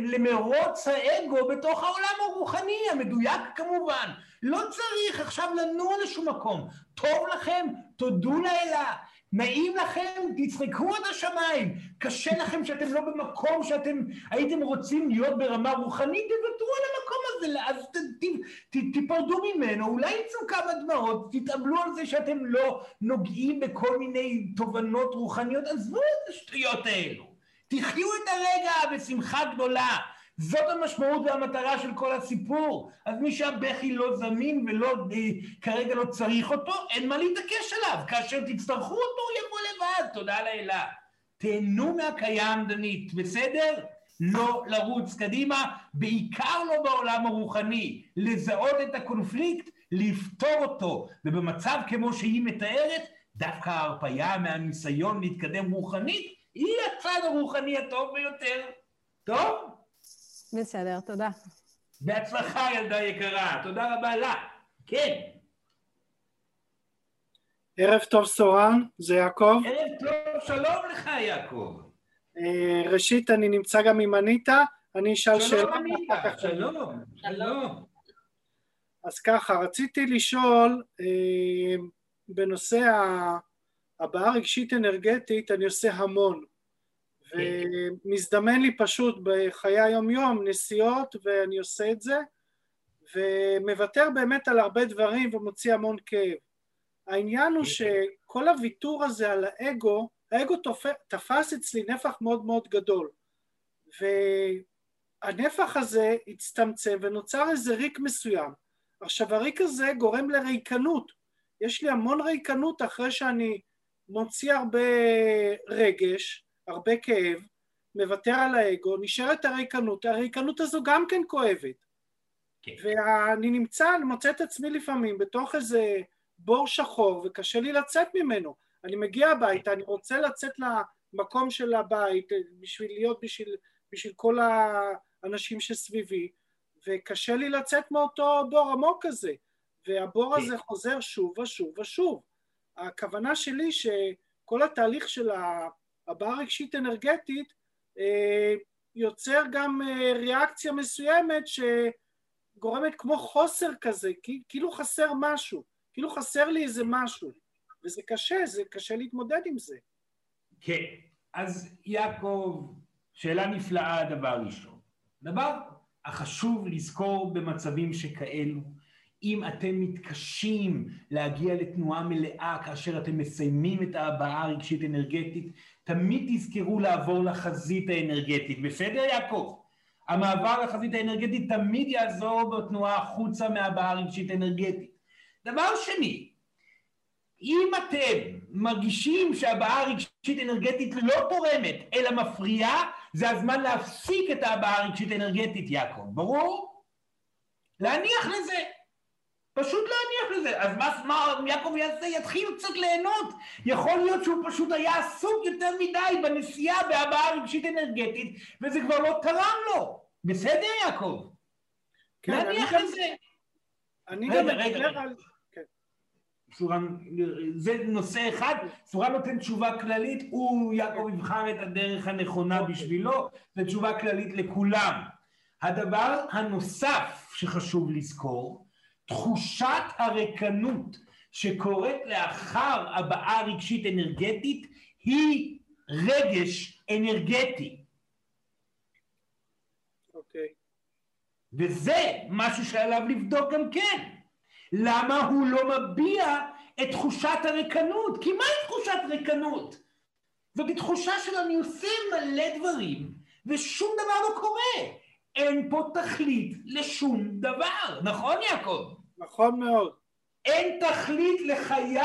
Speaker 1: למרוץ האגו בתוך העולם הרוחני, המדויק כמובן. לא צריך עכשיו לנוע לשום מקום. טוב לכם, תודו לאלה. נעים לכם, תצחקו עד השמיים. קשה לכם שאתם לא במקום שאתם הייתם רוצים להיות ברמה רוחנית, תוותרו על המקום הזה, אז ת, ת, ת, תיפרדו ממנו, אולי יצאו כמה דמעות, תתאבלו על זה שאתם לא נוגעים בכל מיני תובנות רוחניות, עזבו את השטויות האלו. תחיו את הרגע בשמחה גדולה. זאת המשמעות והמטרה של כל הסיפור. אז מי שהבכי לא זמין ולא, אה, כרגע לא צריך אותו, אין מה להתעקש עליו. כאשר תצטרכו אותו, הוא יבוא לבד, תודה לאלה. תהנו מהקיים, דנית, בסדר? לא לרוץ קדימה, בעיקר לא בעולם הרוחני. לזהות את הקונפליקט, לפתור אותו, ובמצב כמו שהיא מתארת, דווקא ההרפאיה מהניסיון להתקדם רוחנית, היא הצד הרוחני הטוב ביותר. טוב?
Speaker 7: בסדר, תודה.
Speaker 1: בהצלחה, ילדה יקרה. תודה רבה לה. כן.
Speaker 8: ערב טוב סורן, זה יעקב.
Speaker 1: ערב טוב, שלום לך יעקב.
Speaker 8: אה, ראשית, אני נמצא גם עם אניטה, אני אשאל שאלה.
Speaker 1: שלום אניטה, שלום, שלום.
Speaker 8: אז ככה, רציתי לשאול, אה, בנושא הבעה רגשית אנרגטית, אני עושה המון. ומזדמן לי פשוט בחיי היום-יום נסיעות ואני עושה את זה ומוותר באמת על הרבה דברים ומוציא המון כאב. העניין הוא שכל הוויתור הזה על האגו, האגו תפס אצלי נפח מאוד מאוד גדול והנפח הזה הצטמצם ונוצר איזה ריק מסוים. עכשיו הריק הזה גורם לריקנות, יש לי המון ריקנות אחרי שאני מוציא הרבה רגש הרבה כאב, מוותר על האגו, נשארת הריקנות, הריקנות הזו גם כן כואבת. כן. ואני נמצא, אני מוצא את עצמי לפעמים בתוך איזה בור שחור וקשה לי לצאת ממנו. אני מגיע הביתה, אני רוצה לצאת למקום של הבית בשביל להיות בשביל, בשביל כל האנשים שסביבי, וקשה לי לצאת מאותו בור עמוק הזה. והבור כן. הזה חוזר שוב ושוב ושוב. הכוונה שלי שכל התהליך של ה... הבעה רגשית אנרגטית אה, יוצר גם אה, ריאקציה מסוימת שגורמת כמו חוסר כזה, כאילו חסר משהו, כאילו חסר לי איזה משהו, וזה קשה, זה קשה להתמודד עם זה.
Speaker 1: כן, אז יעקב, שאלה נפלאה דבר ראשון. דבר החשוב לזכור במצבים שכאלו, אם אתם מתקשים להגיע לתנועה מלאה כאשר אתם מסיימים את ההבעה הרגשית אנרגטית, תמיד תזכרו לעבור לחזית האנרגטית, בסדר יעקב? המעבר לחזית האנרגטית תמיד יעזור בתנועה החוצה מההבעה הרגשית אנרגטית. דבר שני, אם אתם מרגישים שההבעה הרגשית אנרגטית לא תורמת אלא מפריעה, זה הזמן להפסיק את ההבעה הרגשית אנרגטית, יעקב, ברור? להניח לזה. פשוט להניח לזה. אז מה, מה יעקב יעשה? יתחיל קצת ליהנות. יכול להיות שהוא פשוט היה עסוק יותר מדי בנסיעה בהבעה רגשית אנרגטית, וזה כבר לא תרם לו. בסדר, יעקב? כן, להניח לזה.
Speaker 8: אני גם מדבר על...
Speaker 1: סורן, זה נושא אחד, סורן נותן תשובה כללית, הוא יעקב יבחר את הדרך הנכונה אוקיי. בשבילו, זו תשובה כללית לכולם. הדבר הנוסף שחשוב לזכור, תחושת הריקנות שקורית לאחר הבעה רגשית אנרגטית היא רגש אנרגטי.
Speaker 8: אוקיי.
Speaker 1: וזה משהו שעליו לבדוק גם כן. למה הוא לא מביע את תחושת הריקנות? כי מהי תחושת ריקנות? ובתחושה של אני עושה מלא דברים ושום דבר לא קורה. אין פה תכלית לשום דבר, נכון יעקב?
Speaker 8: נכון מאוד.
Speaker 1: אין תכלית לחיי.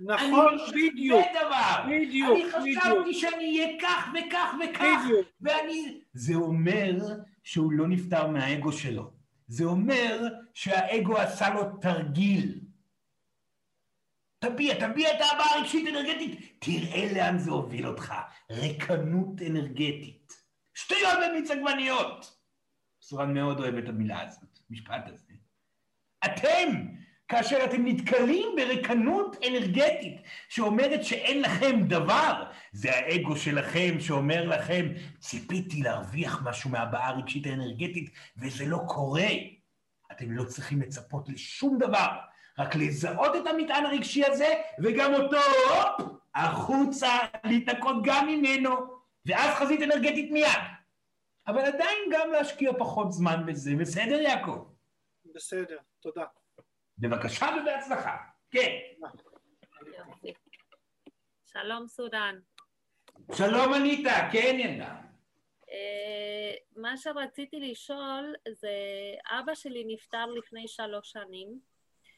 Speaker 8: נכון, בדיוק.
Speaker 1: אני דבר.
Speaker 8: בדיוק,
Speaker 1: אני חשבתי בדיוק. שאני אהיה כך וכך וכך. בדיוק. ואני... זה אומר שהוא לא נפטר מהאגו שלו. זה אומר שהאגו עשה לו תרגיל. תביע, תביע את האהבה הרגשית אנרגטית, תראה לאן זה הוביל אותך. ריקנות אנרגטית. שטויות במיץ עגבניות. סורן מאוד אוהב את המילה הזאת, המשפט הזה. אתם, כאשר אתם נתקלים בריקנות אנרגטית שאומרת שאין לכם דבר, זה האגו שלכם שאומר לכם, ציפיתי להרוויח משהו מהבעה הרגשית האנרגטית וזה לא קורה. אתם לא צריכים לצפות לשום דבר, רק לזהות את המטען הרגשי הזה וגם אותו, הופ, החוצה, להתנקות גם ממנו, ואז חזית אנרגטית מיד. אבל עדיין גם להשקיע פחות זמן בזה, בסדר יעקב?
Speaker 8: בסדר, תודה.
Speaker 7: בבקשה ובהצלחה. כן.
Speaker 9: שלום סודן.
Speaker 1: שלום אניטה, כן ינדה.
Speaker 9: אה, מה שרציתי לשאול זה, אבא שלי נפטר לפני שלוש שנים.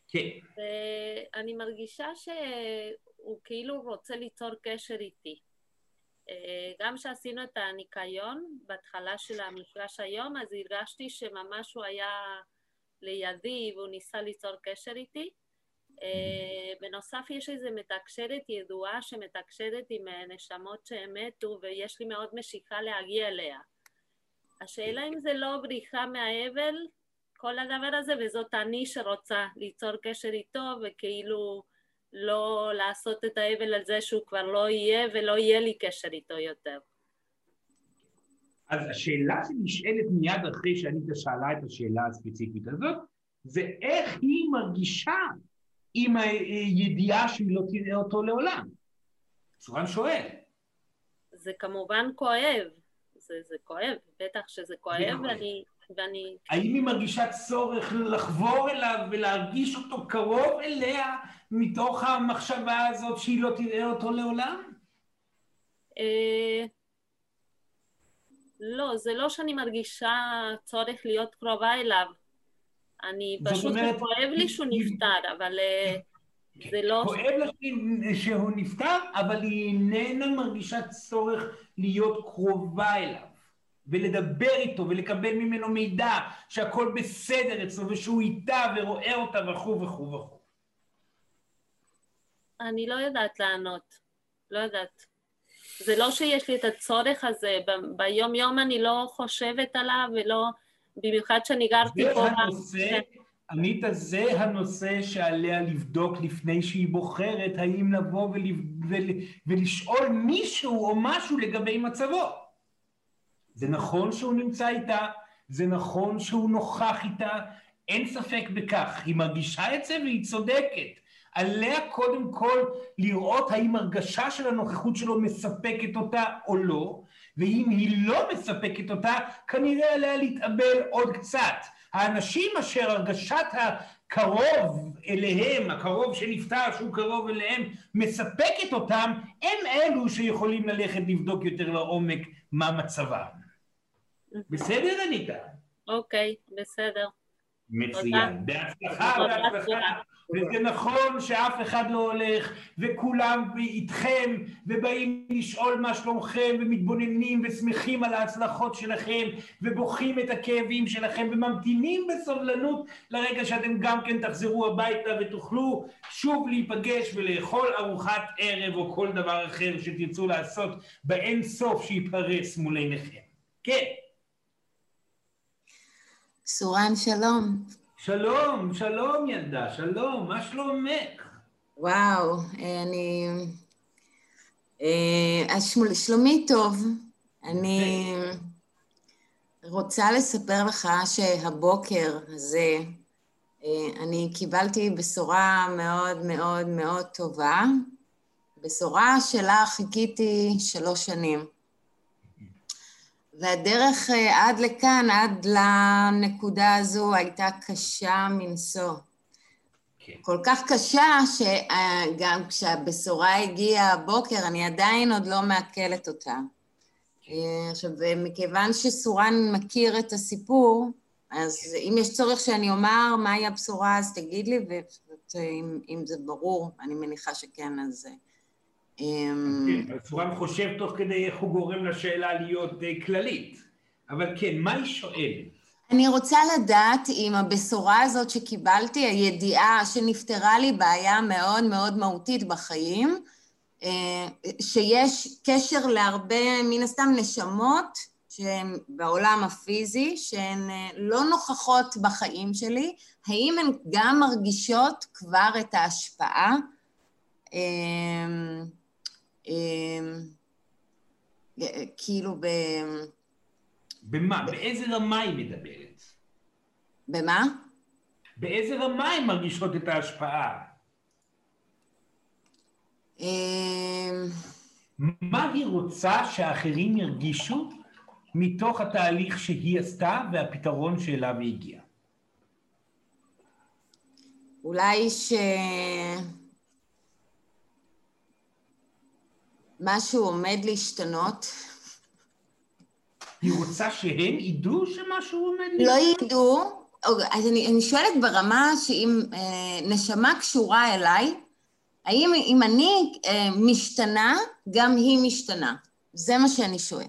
Speaker 1: כן.
Speaker 9: ואני מרגישה שהוא כאילו רוצה ליצור קשר איתי. אה, גם כשעשינו את הניקיון בהתחלה של המפגש היום, אז הרגשתי שממש הוא היה לידי והוא ניסה ליצור קשר איתי. אה, בנוסף יש איזו מתקשרת ידועה שמתקשרת עם אה, נשמות שהם מתו ויש לי מאוד משיכה להגיע אליה. השאלה אם זה לא בריחה מהאבל, כל הדבר הזה, וזאת אני שרוצה ליצור קשר איתו וכאילו לא לעשות את האבל על זה שהוא כבר לא יהיה ולא יהיה לי קשר איתו יותר.
Speaker 1: אז השאלה שנשאלת מיד אחרי שאניטה שאלה את השאלה הספציפית הזאת, זה איך היא מרגישה עם הידיעה שהיא לא תראה אותו לעולם. סורן שואל.
Speaker 9: זה כמובן כואב, זה, זה כואב, בטח שזה כואב, ואני, ואני...
Speaker 1: האם היא מרגישה צורך לחבור אליו ולהרגיש אותו קרוב אליה מתוך המחשבה הזאת שהיא לא תראה אותו לעולם?
Speaker 9: לא, זה לא שאני מרגישה צורך להיות קרובה אליו. אני פשוט, אומרת, כואב לי שהוא נפטר, אבל אה, כן, זה לא...
Speaker 1: כואב לה שהוא נפטר, אבל היא איננה מרגישה צורך להיות קרובה אליו. ולדבר איתו ולקבל ממנו מידע שהכל בסדר אצלו ושהוא איתה ורואה אותה וכו' וכו' וכו'.
Speaker 9: אני לא יודעת לענות, לא יודעת. זה לא שיש לי את הצורך הזה, ביום יום אני לא חושבת עליו ולא, במיוחד שאני גרתי פה...
Speaker 1: הנושא, עמית, זה הנושא שעליה לבדוק לפני שהיא בוחרת האם לבוא ול, ול, ולשאול מישהו או משהו לגבי מצבו. זה נכון שהוא נמצא איתה, זה נכון שהוא נוכח איתה, אין ספק בכך. היא מרגישה את זה והיא צודקת. עליה קודם כל לראות האם הרגשה של הנוכחות שלו מספקת אותה או לא, ואם היא לא מספקת אותה, כנראה עליה להתאבל עוד קצת. האנשים אשר הרגשת קרוב אליהם, הקרוב שנפטר שהוא קרוב אליהם, מספקת אותם, הם אלו שיכולים ללכת לבדוק יותר לעומק מה מצבם. בסדר, אניטה?
Speaker 9: אוקיי, בסדר.
Speaker 1: מצוין. בהצלחה, בהצלחה. וזה נכון שאף אחד לא הולך, וכולם איתכם, ובאים לשאול מה שלומכם, ומתבוננים ושמחים על ההצלחות שלכם, ובוכים את הכאבים שלכם, וממתינים בסובלנות לרגע שאתם גם כן תחזרו הביתה ותוכלו שוב להיפגש ולאכול ארוחת ערב או כל דבר אחר שתרצו לעשות באין סוף שיפרס מול עיניכם. כן.
Speaker 10: סורן, שלום.
Speaker 1: שלום, שלום ילדה, שלום, מה שלומך?
Speaker 10: וואו, אני... אה, שלומי טוב. אני רוצה לספר לך שהבוקר הזה אה, אני קיבלתי בשורה מאוד מאוד מאוד טובה, בשורה שלה חיכיתי שלוש שנים. והדרך אה, עד לכאן, עד לנקודה הזו, הייתה קשה מנשוא. כן. כל כך קשה, שגם כשהבשורה הגיעה הבוקר, אני עדיין עוד לא מעכלת אותה. כן. אה, עכשיו, מכיוון שסורן מכיר את הסיפור, אז כן. אם יש צורך שאני אומר מהי הבשורה, אז תגיד לי, ואם זה ברור, אני מניחה שכן, אז... אה,
Speaker 1: אמ, כן, סורן חושב תוך כדי איך הוא גורם לשאלה להיות כללית. אבל כן, מה היא שואלת?
Speaker 10: אני רוצה לדעת אם הבשורה הזאת שקיבלתי, הידיעה שנפתרה לי בעיה מאוד מאוד מהותית בחיים, אה, שיש קשר להרבה, מן הסתם, נשמות שהן בעולם הפיזי, שהן אה, לא נוכחות בחיים שלי, האם הן גם מרגישות כבר את ההשפעה? אמ, אמ, כאילו ב...
Speaker 1: במה? באיזה רמה היא מדברת?
Speaker 10: במה?
Speaker 1: באיזה רמה הן מרגישות את ההשפעה?
Speaker 10: אמ,
Speaker 1: מה היא רוצה שאחרים ירגישו מתוך התהליך שהיא עשתה והפתרון שאליו היא הגיעה?
Speaker 10: אולי ש... משהו עומד להשתנות.
Speaker 1: היא רוצה שהם ידעו שמשהו עומד להשתנות?
Speaker 10: לא ידעו. אז אני, אני שואלת ברמה שאם אה, נשמה קשורה אליי, האם אם אני אה, משתנה, גם היא משתנה? זה מה שאני שואל.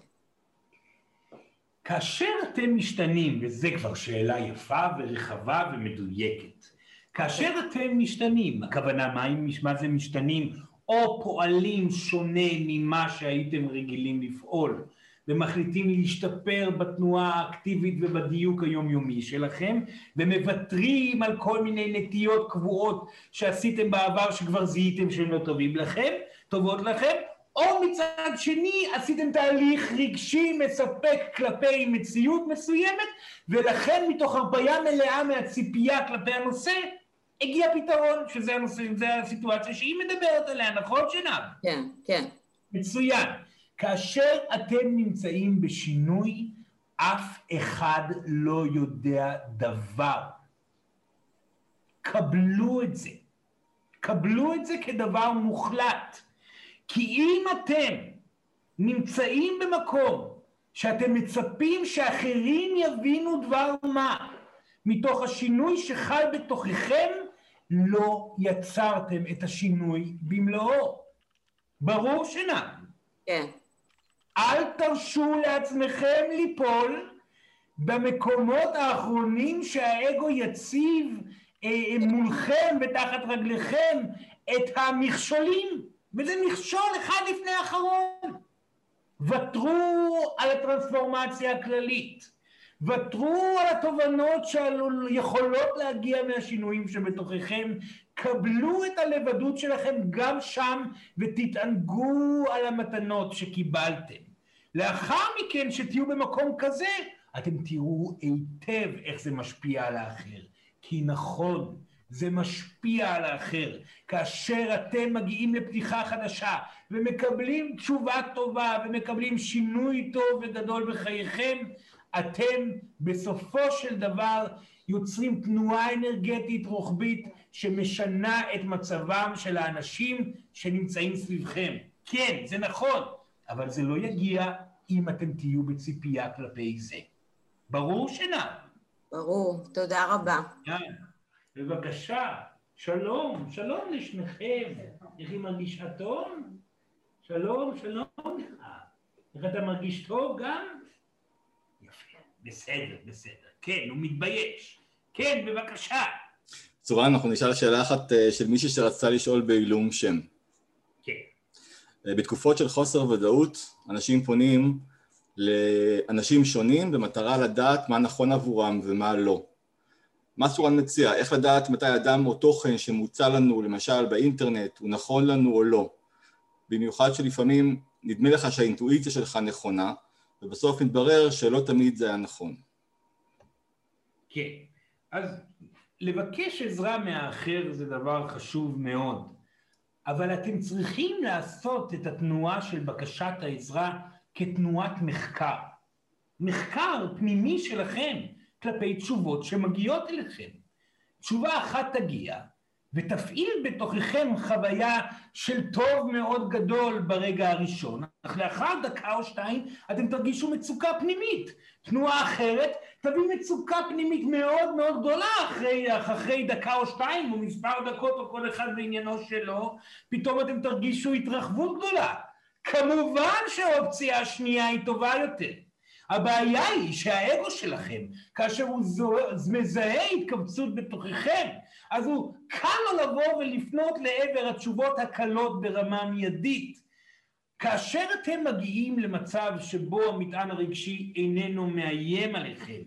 Speaker 1: כאשר אתם משתנים, וזו כבר שאלה יפה ורחבה ומדויקת, כאשר אתם משתנים, הכוונה מה, מה זה משתנים או פועלים שונה ממה שהייתם רגילים לפעול ומחליטים להשתפר בתנועה האקטיבית ובדיוק היומיומי שלכם ומוותרים על כל מיני נטיות קבועות שעשיתם בעבר שכבר זיהיתם שהן לא טובים לכם, טובות לכם או מצד שני עשיתם תהליך רגשי מספק כלפי מציאות מסוימת ולכן מתוך הרפאיה מלאה מהציפייה כלפי הנושא הגיע פתרון, שזה הנושא, זה הסיטואציה שהיא מדברת עליה, נכון שנב?
Speaker 10: כן, כן.
Speaker 1: מצוין. כאשר אתם נמצאים בשינוי, אף אחד לא יודע דבר. קבלו את זה. קבלו את זה כדבר מוחלט. כי אם אתם נמצאים במקום שאתם מצפים שאחרים יבינו דבר מה מתוך השינוי שחל בתוככם, לא יצרתם את השינוי במלואו. ברור שנע.
Speaker 10: כן.
Speaker 1: אל תרשו לעצמכם ליפול במקומות האחרונים שהאגו יציב אה, מולכם ותחת רגליכם את המכשולים, וזה מכשול אחד לפני האחרון. ותרו על הטרנספורמציה הכללית. ותרו על התובנות שיכולות להגיע מהשינויים שבתוככם, קבלו את הלבדות שלכם גם שם ותתענגו על המתנות שקיבלתם. לאחר מכן שתהיו במקום כזה, אתם תראו היטב איך זה משפיע על האחר. כי נכון, זה משפיע על האחר. כאשר אתם מגיעים לפתיחה חדשה ומקבלים תשובה טובה ומקבלים שינוי טוב וגדול בחייכם, אתם בסופו של דבר יוצרים תנועה אנרגטית רוחבית שמשנה את מצבם של האנשים שנמצאים סביבכם. כן, זה נכון, אבל זה לא יגיע אם אתם תהיו בציפייה כלפי זה. ברור שנא?
Speaker 10: ברור, תודה רבה.
Speaker 1: כן. בבקשה, שלום, שלום לשניכם. איך היא מרגישה טוב? שלום, שלום לך. איך אתה מרגיש טוב גם? בסדר, בסדר. כן, הוא מתבייש. כן, בבקשה.
Speaker 3: צורן, אנחנו נשאל שאלה אחת אה, של מישהי שרצתה לשאול בעילום שם.
Speaker 1: כן.
Speaker 3: אה, בתקופות של חוסר ודאות, אנשים פונים לאנשים שונים במטרה לדעת מה נכון עבורם ומה לא. מה סורן מציע? איך לדעת מתי אדם או תוכן שמוצע לנו, למשל באינטרנט, הוא נכון לנו או לא? במיוחד שלפעמים נדמה לך שהאינטואיציה שלך נכונה, ובסוף מתברר שלא תמיד זה היה נכון.
Speaker 1: כן, אז לבקש עזרה מהאחר זה דבר חשוב מאוד, אבל אתם צריכים לעשות את התנועה של בקשת העזרה כתנועת מחקר. מחקר פנימי שלכם כלפי תשובות שמגיעות אליכם. תשובה אחת תגיע ותפעיל בתוככם חוויה של טוב מאוד גדול ברגע הראשון, אך לאחר דקה או שתיים אתם תרגישו מצוקה פנימית. תנועה אחרת תביא מצוקה פנימית מאוד מאוד גדולה אחרי, אחרי דקה או שתיים או מספר דקות או כל אחד בעניינו שלו, פתאום אתם תרגישו התרחבות גדולה. כמובן שהאופציה השנייה היא טובה יותר. הבעיה היא שהאגו שלכם, כאשר הוא מזהה התכווצות בתוככם, אז הוא קל לו לבוא ולפנות לעבר התשובות הקלות ברמה מיידית. כאשר אתם מגיעים למצב שבו המטען הרגשי איננו מאיים עליכם,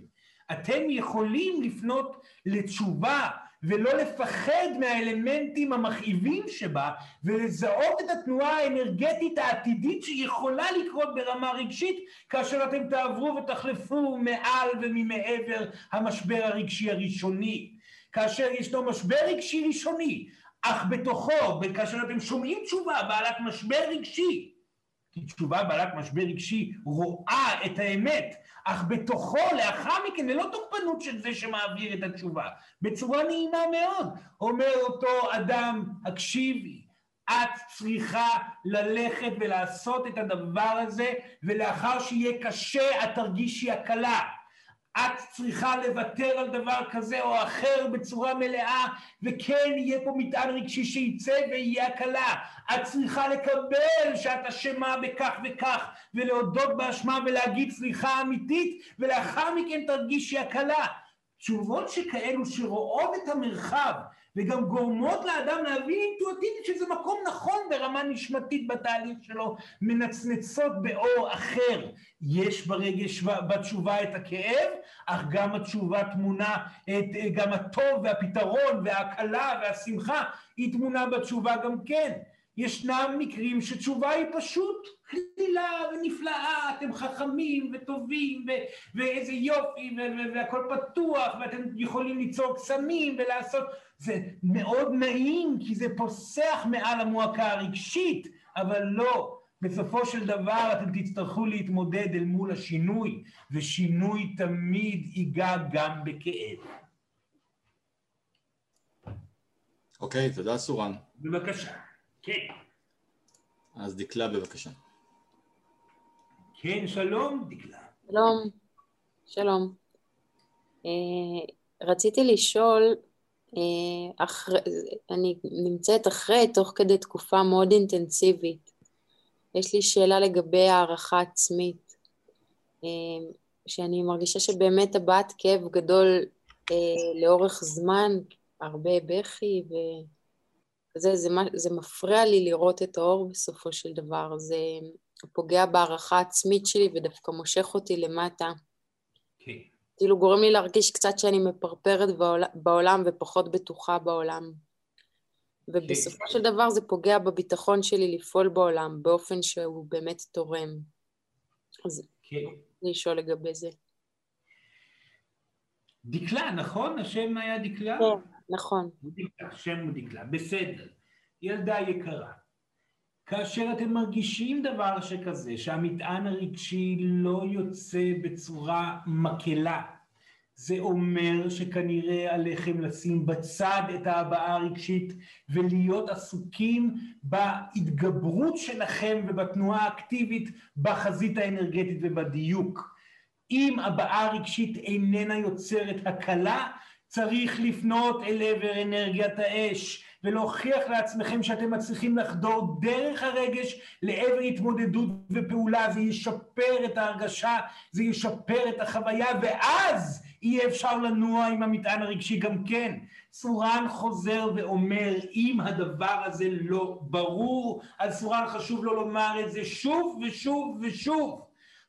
Speaker 1: אתם יכולים לפנות לתשובה ולא לפחד מהאלמנטים המכאיבים שבה ולזהות את התנועה האנרגטית העתידית שיכולה לקרות ברמה רגשית כאשר אתם תעברו ותחלפו מעל וממעבר המשבר הרגשי הראשוני. כאשר ישנו משבר רגשי ראשוני, אך בתוכו, כאשר אתם שומעים תשובה בעלת משבר רגשי, כי תשובה בעלת משבר רגשי רואה את האמת, אך בתוכו לאחר מכן ללא תוקפנות של זה שמעביר את התשובה, בצורה נעימה מאוד, אומר אותו אדם, הקשיבי, את צריכה ללכת ולעשות את הדבר הזה, ולאחר שיהיה קשה את תרגישי הקלה. את צריכה לוותר על דבר כזה או אחר בצורה מלאה, וכן יהיה פה מטען רגשי שייצא ויהיה הקלה. את צריכה לקבל שאת אשמה בכך וכך, ולהודות באשמה ולהגיד סליחה אמיתית, ולאחר מכן תרגישי הקלה. תשובות שכאלו שרואות את המרחב וגם גורמות לאדם להבין אינטואטיבית שזה מקום נכון ברמה נשמתית בתהליך שלו, מנצנצות באור אחר. יש ברגש, בתשובה את הכאב, אך גם התשובה תמונה, את, גם הטוב והפתרון וההקלה והשמחה היא תמונה בתשובה גם כן. ישנם מקרים שתשובה היא פשוט קלילה ונפלאה, אתם חכמים וטובים ו- ואיזה יופי ו- והכל פתוח ואתם יכולים ליצור קסמים ולעשות, זה מאוד נעים כי זה פוסח מעל המועקה הרגשית, אבל לא, בסופו של דבר אתם תצטרכו להתמודד אל מול השינוי, ושינוי תמיד ייגע גם בכאב.
Speaker 3: אוקיי, okay, תודה סורן.
Speaker 1: בבקשה. כן.
Speaker 3: אז דקלה בבקשה.
Speaker 1: כן, שלום דקלה.
Speaker 11: שלום, שלום. אה, רציתי לשאול, אה, אחרי, אני נמצאת אחרי, תוך כדי תקופה מאוד אינטנסיבית. יש לי שאלה לגבי הערכה עצמית, אה, שאני מרגישה שבאמת הבעת כאב גדול לאורך זמן, הרבה בכי ו... זה, זה, זה מפריע לי לראות את האור בסופו של דבר, זה פוגע בהערכה העצמית שלי ודווקא מושך אותי למטה.
Speaker 1: כן.
Speaker 11: כאילו גורם לי להרגיש קצת שאני מפרפרת בעולם, בעולם ופחות בטוחה בעולם. ובסופו. של דבר זה פוגע בביטחון שלי לפעול בעולם באופן שהוא באמת תורם. אז כן. אני לשאול לגבי זה.
Speaker 1: דקלה, נכון? השם היה דקלה?
Speaker 11: כן, נכון.
Speaker 1: מודיקלה, שם מודיקלה, בסדר. ילדה יקרה, כאשר אתם מרגישים דבר שכזה, שהמטען הרגשי לא יוצא בצורה מקלה, זה אומר שכנראה עליכם לשים בצד את ההבעה הרגשית ולהיות עסוקים בהתגברות שלכם ובתנועה האקטיבית בחזית האנרגטית ובדיוק. אם הבעה רגשית איננה יוצרת הקלה, צריך לפנות אל עבר אנרגיית האש ולהוכיח לעצמכם שאתם מצליחים לחדור דרך הרגש לעבר התמודדות ופעולה, זה ישפר את ההרגשה, זה ישפר את החוויה ואז אי אפשר לנוע עם המטען הרגשי גם כן. סורן חוזר ואומר, אם הדבר הזה לא ברור, אז סורן חשוב לו לומר את זה שוב ושוב ושוב.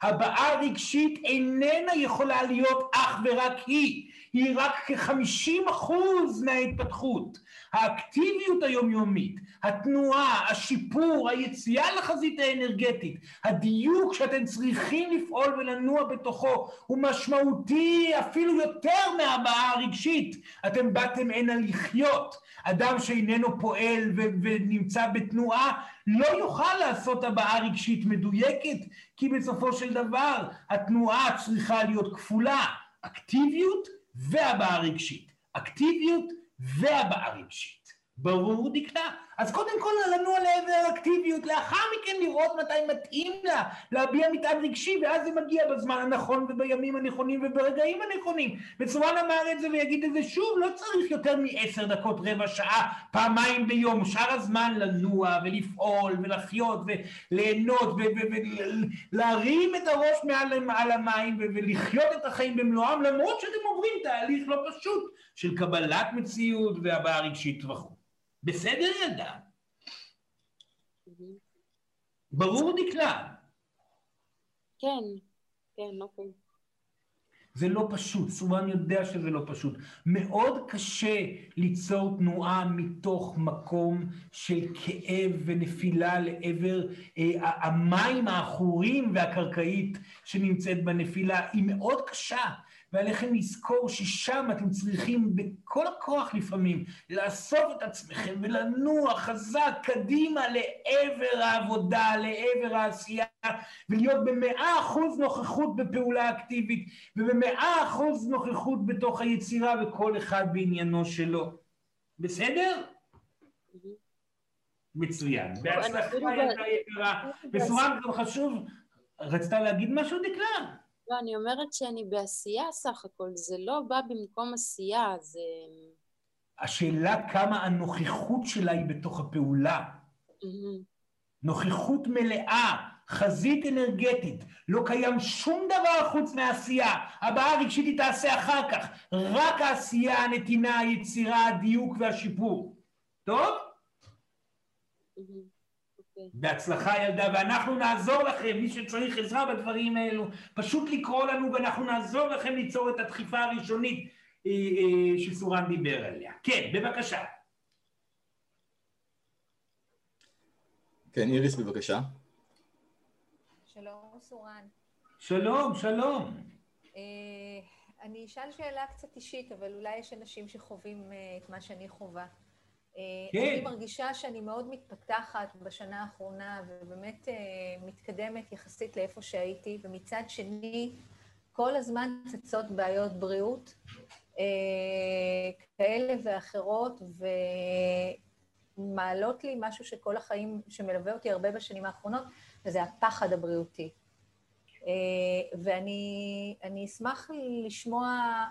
Speaker 1: הבעה רגשית איננה יכולה להיות אך ורק היא, היא רק כ-50 אחוז מההתפתחות. האקטיביות היומיומית, התנועה, השיפור, היציאה לחזית האנרגטית, הדיוק שאתם צריכים לפעול ולנוע בתוכו הוא משמעותי אפילו יותר מהבעה הרגשית. אתם באתם הנה לחיות. אדם שאיננו פועל ו- ונמצא בתנועה לא יוכל לעשות הבעה רגשית מדויקת, כי בסופו של דבר התנועה צריכה להיות כפולה, אקטיביות והבעה רגשית. אקטיביות והבעה רגשית. ברור דקלה? אז קודם כל לנוע לעבר אקטיביות, לאחר מכן לראות מתי מתאים לה להביע מטען רגשי, ואז זה מגיע בזמן הנכון ובימים הנכונים וברגעים הנכונים. וצורן אמר את זה ויגיד את זה שוב, לא צריך יותר מעשר דקות, רבע שעה, פעמיים ביום, שאר הזמן לנוע ולפעול ולחיות וליהנות ולהרים את הראש מעל המים ולחיות את החיים במלואם, למרות שאתם עוברים תהליך לא פשוט של קבלת מציאות והבעה רגשית וכו'. בסדר ילדה? ברור דקלה.
Speaker 11: כן, כן, אוקיי.
Speaker 1: זה לא פשוט, סורן יודע שזה לא פשוט. מאוד קשה ליצור תנועה מתוך מקום של כאב ונפילה לעבר אה, המים העכורים והקרקעית שנמצאת בנפילה. היא מאוד קשה. ועליכם לזכור ששם אתם צריכים בכל הכוח לפעמים לאסוף את עצמכם ולנוע חזק קדימה לעבר העבודה, לעבר העשייה, ולהיות במאה אחוז נוכחות בפעולה אקטיבית, ובמאה אחוז נוכחות בתוך היצירה, וכל אחד בעניינו שלו. בסדר? מצוין. בהצלחה יקרה. בסורן גם חשוב, רצית להגיד משהו דקלה?
Speaker 11: לא, אני אומרת שאני בעשייה סך הכל, זה לא בא במקום עשייה, זה...
Speaker 1: השאלה כמה הנוכחות שלה היא בתוך הפעולה. Mm-hmm. נוכחות מלאה, חזית אנרגטית, לא קיים שום דבר חוץ מהעשייה. הבעה הרגשית היא תעשה אחר כך, רק העשייה, הנתינה, היצירה, הדיוק והשיפור. טוב? Mm-hmm. בהצלחה ילדה, ואנחנו נעזור לכם, מי שצריך עזרה בדברים האלו, פשוט לקרוא לנו ואנחנו נעזור לכם ליצור את הדחיפה הראשונית אה, אה, שסורן דיבר עליה. כן, בבקשה.
Speaker 3: כן, איריס בבקשה.
Speaker 12: שלום סורן.
Speaker 1: שלום, שלום.
Speaker 12: אה, אני אשאל שאלה קצת אישית, אבל אולי יש אנשים שחווים את מה שאני חווה. כן. אני מרגישה שאני מאוד מתפתחת בשנה האחרונה, ובאמת אה, מתקדמת יחסית לאיפה שהייתי, ומצד שני, כל הזמן צצות בעיות בריאות אה, כאלה ואחרות, ומעלות לי משהו שכל החיים, שמלווה אותי הרבה בשנים האחרונות, וזה הפחד הבריאותי. אה, ואני אשמח לשמוע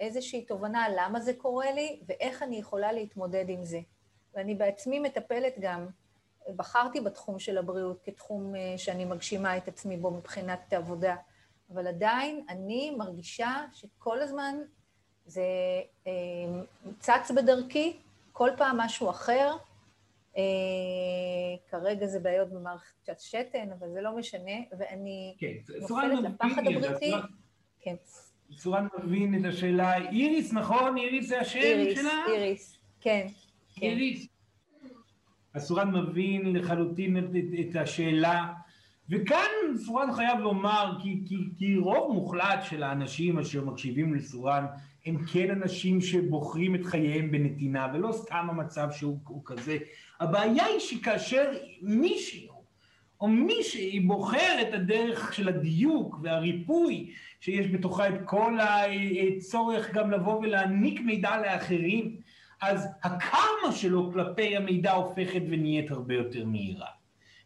Speaker 12: איזושהי תובנה למה זה קורה לי ואיך אני יכולה להתמודד עם זה. ואני בעצמי מטפלת גם, בחרתי בתחום של הבריאות כתחום אה, שאני מגשימה את עצמי בו מבחינת עבודה, אבל עדיין אני מרגישה שכל הזמן זה אה, צץ בדרכי, כל פעם משהו אחר. אה, כרגע זה בעיות במערכת השתן, אבל זה לא משנה, ואני כן, נופלת לפחד הבריאותי.
Speaker 1: כן. צורה מבין את השאלה, איריס, נכון? איריס זה השם
Speaker 12: איריס,
Speaker 1: שלה?
Speaker 12: איריס, איריס, כן.
Speaker 1: כן. איריס. אז סורן מבין לחלוטין את, את, את השאלה, וכאן סורן חייב לומר, כי, כי, כי רוב מוחלט של האנשים אשר מקשיבים לסורן הם כן אנשים שבוחרים את חייהם בנתינה, ולא סתם המצב שהוא כזה. הבעיה היא שכאשר מישהו או מישהי בוחר את הדרך של הדיוק והריפוי שיש בתוכה את כל הצורך גם לבוא ולהעניק מידע לאחרים, אז הקרמה שלו כלפי המידע הופכת ונהיית הרבה יותר מהירה.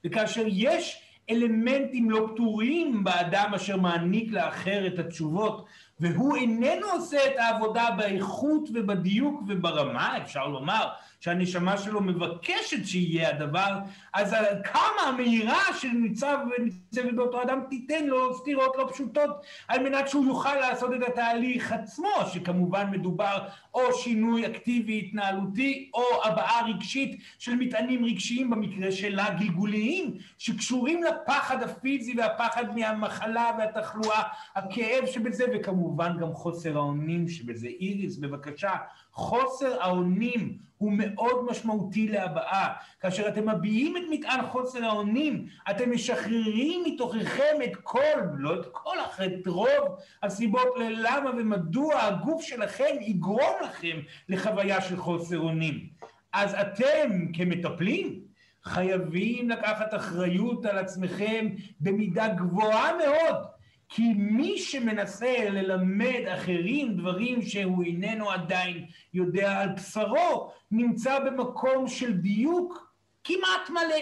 Speaker 1: וכאשר יש אלמנטים לא פתורים באדם אשר מעניק לאחר את התשובות, והוא איננו עושה את העבודה באיכות ובדיוק וברמה, אפשר לומר, שהנשמה שלו מבקשת שיהיה הדבר, אז כמה המהירה שניצב וניצבת באותו אדם תיתן לו סתירות לא פשוטות על מנת שהוא יוכל לעשות את התהליך עצמו, שכמובן מדובר או שינוי אקטיבי התנהלותי או הבעה רגשית של מטענים רגשיים במקרה שלה גלגוליים שקשורים לפחד הפיזי והפחד מהמחלה והתחלואה, הכאב שבזה וכמובן גם חוסר האונים שבזה. איריס בבקשה חוסר האונים הוא מאוד משמעותי להבעה. כאשר אתם מביעים את מטען חוסר האונים, אתם משחררים מתוככם את כל, לא את כל, אך את רוב הסיבות ללמה ומדוע הגוף שלכם יגרום לכם לחוויה של חוסר אונים. אז אתם כמטפלים חייבים לקחת אחריות על עצמכם במידה גבוהה מאוד כי מי שמנסה ללמד אחרים דברים שהוא איננו עדיין יודע על בשרו, נמצא במקום של דיוק כמעט מלא.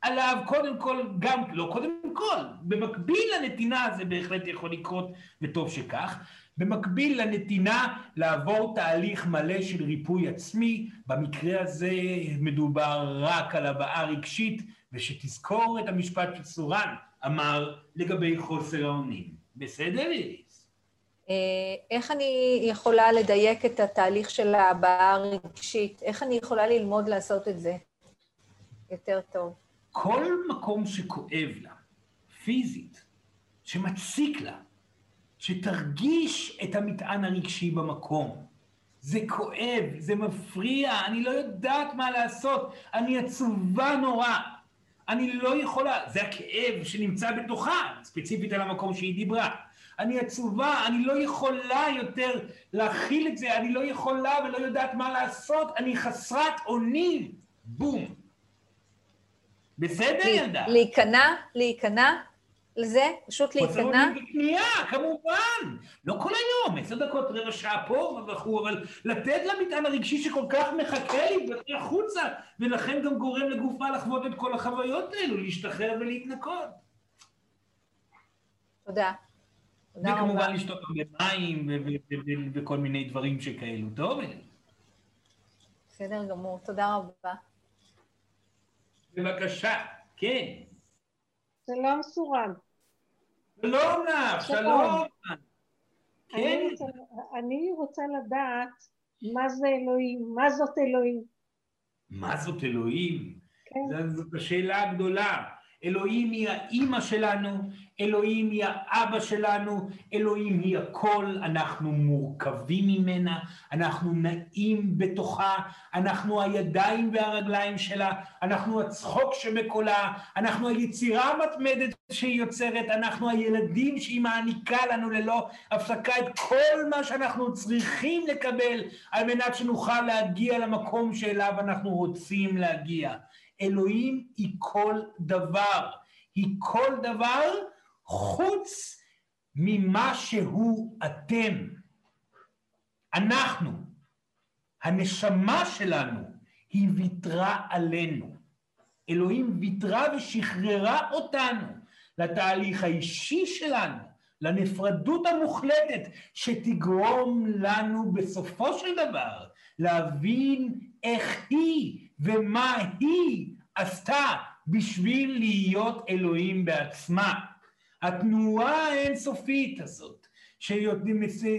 Speaker 1: עליו קודם כל, גם, לא קודם כל, במקביל לנתינה זה בהחלט יכול לקרות, וטוב שכך, במקביל לנתינה לעבור תהליך מלא של ריפוי עצמי, במקרה הזה מדובר רק על הבעה רגשית, ושתזכור את המשפט של סורן, אמר לגבי חוסר האונים. בסדר, איריס?
Speaker 12: אה, איך אני יכולה לדייק את התהליך של ההבעה הרגשית? איך אני יכולה ללמוד לעשות את זה יותר טוב?
Speaker 1: כל מקום שכואב לה, פיזית, שמציק לה, שתרגיש את המטען הרגשי במקום. זה כואב, זה מפריע, אני לא יודעת מה לעשות, אני עצובה נורא. אני לא יכולה, זה הכאב שנמצא בתוכה, ספציפית על המקום שהיא דיברה. אני עצובה, אני לא יכולה יותר להכיל את זה, אני לא יכולה ולא יודעת מה לעשות, אני חסרת אונים. בום. בסדר, ילדה?
Speaker 12: להיכנע, להיכנע לזה, פשוט להיכנע.
Speaker 1: לקנייה, כמובן. לא כל היום, עשר דקות, רבע שעה פה וכו', אבל לתת למטען הרגשי שכל כך מחכה לי ולצאת החוצה, ולכן גם גורם לגופה לחוות את כל החוויות האלו, להשתחרר ולהתנקות.
Speaker 12: תודה.
Speaker 1: תודה רבה. וכמובן לשתות הרבה מים וכל מיני דברים שכאלו. טוב?
Speaker 12: בסדר גמור, תודה רבה.
Speaker 1: בבקשה, כן.
Speaker 13: שלום סורן.
Speaker 1: שלום לך, שלום.
Speaker 13: כן. אני רוצה, אני רוצה לדעת מה זה אלוהים, מה זאת אלוהים.
Speaker 1: מה זאת אלוהים? כן. זאת השאלה הגדולה. אלוהים היא האימא שלנו, אלוהים היא האבא שלנו, אלוהים היא הכל, אנחנו מורכבים ממנה, אנחנו נעים בתוכה, אנחנו הידיים והרגליים שלה, אנחנו הצחוק שבקולה, אנחנו היצירה המתמדת שהיא יוצרת, אנחנו הילדים שהיא מעניקה לנו ללא הפסקה את כל מה שאנחנו צריכים לקבל על מנת שנוכל להגיע למקום שאליו אנחנו רוצים להגיע. אלוהים היא כל דבר, היא כל דבר חוץ ממה שהוא אתם. אנחנו, הנשמה שלנו, היא ויתרה עלינו. אלוהים ויתרה ושחררה אותנו לתהליך האישי שלנו, לנפרדות המוחלטת שתגרום לנו בסופו של דבר להבין איך היא ומה היא עשתה בשביל להיות אלוהים בעצמה. התנועה האינסופית הזאת,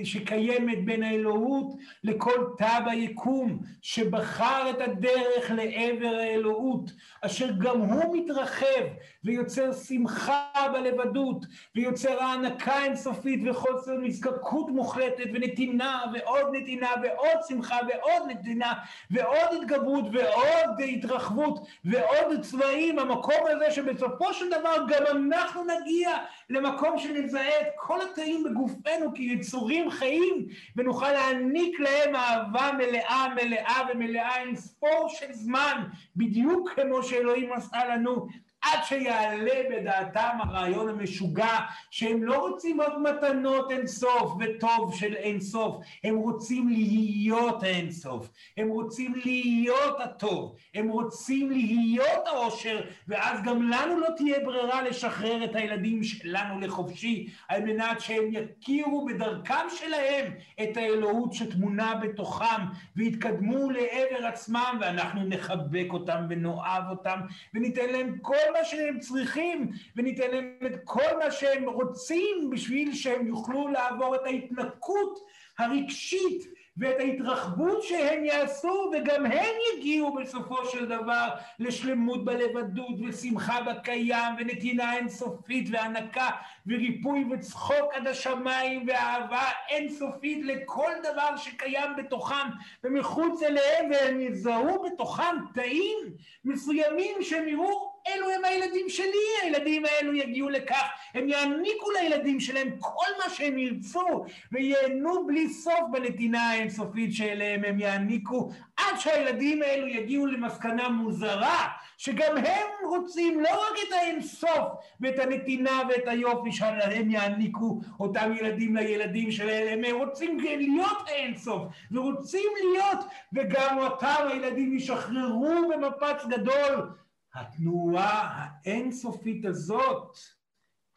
Speaker 1: שקיימת בין האלוהות לכל תא ביקום, שבחר את הדרך לעבר האלוהות, אשר גם הוא מתרחב ויוצר שמחה בלבדות, ויוצר הענקה אינסופית וחוסר נזקקות מוחלטת ונתינה ועוד נתינה ועוד שמחה ועוד נתינה ועוד התגברות ועוד התרחבות ועוד צבעים, המקום הזה שבסופו של דבר גם אנחנו נגיע למקום שנזהה את כל התאים בגופנו כיצורים חיים ונוכל להעניק להם אהבה מלאה מלאה ומלאה אין ספור של זמן בדיוק כמו שאלוהים עשה לנו עד שיעלה בדעתם הרעיון המשוגע שהם לא רוצים עוד מתנות אינסוף וטוב של אינסוף, הם רוצים להיות האינסוף, הם רוצים להיות הטוב, הם רוצים להיות העושר ואז גם לנו לא תהיה ברירה לשחרר את הילדים שלנו לחופשי על מנת שהם יכירו בדרכם שלהם את האלוהות שטמונה בתוכם ויתקדמו לעבר עצמם ואנחנו נחבק אותם ונאהב אותם וניתן להם כל מה שהם צריכים וניתן להם את כל מה שהם רוצים בשביל שהם יוכלו לעבור את ההתנקות הרגשית ואת ההתרחבות שהם יעשו וגם הם יגיעו בסופו של דבר לשלמות בלבדות ושמחה בקיים ונתינה אינסופית והנקה וריפוי וצחוק עד השמיים ואהבה אינסופית לכל דבר שקיים בתוכם ומחוץ אליהם והם יזהו בתוכם תאים מסוימים שהם יראו אלו הם הילדים שלי, הילדים האלו יגיעו לכך, הם יעניקו לילדים שלהם כל מה שהם ירצו וייהנו בלי סוף בנתינה האינסופית שאליהם הם יעניקו עד שהילדים האלו יגיעו למסקנה מוזרה שגם הם רוצים לא רק את האינסוף ואת הנתינה ואת היופי שלהם יעניקו אותם ילדים לילדים שלהם, הם רוצים להיות האינסוף ורוצים להיות וגם אותם הילדים ישחררו במפץ גדול התנועה האינסופית הזאת,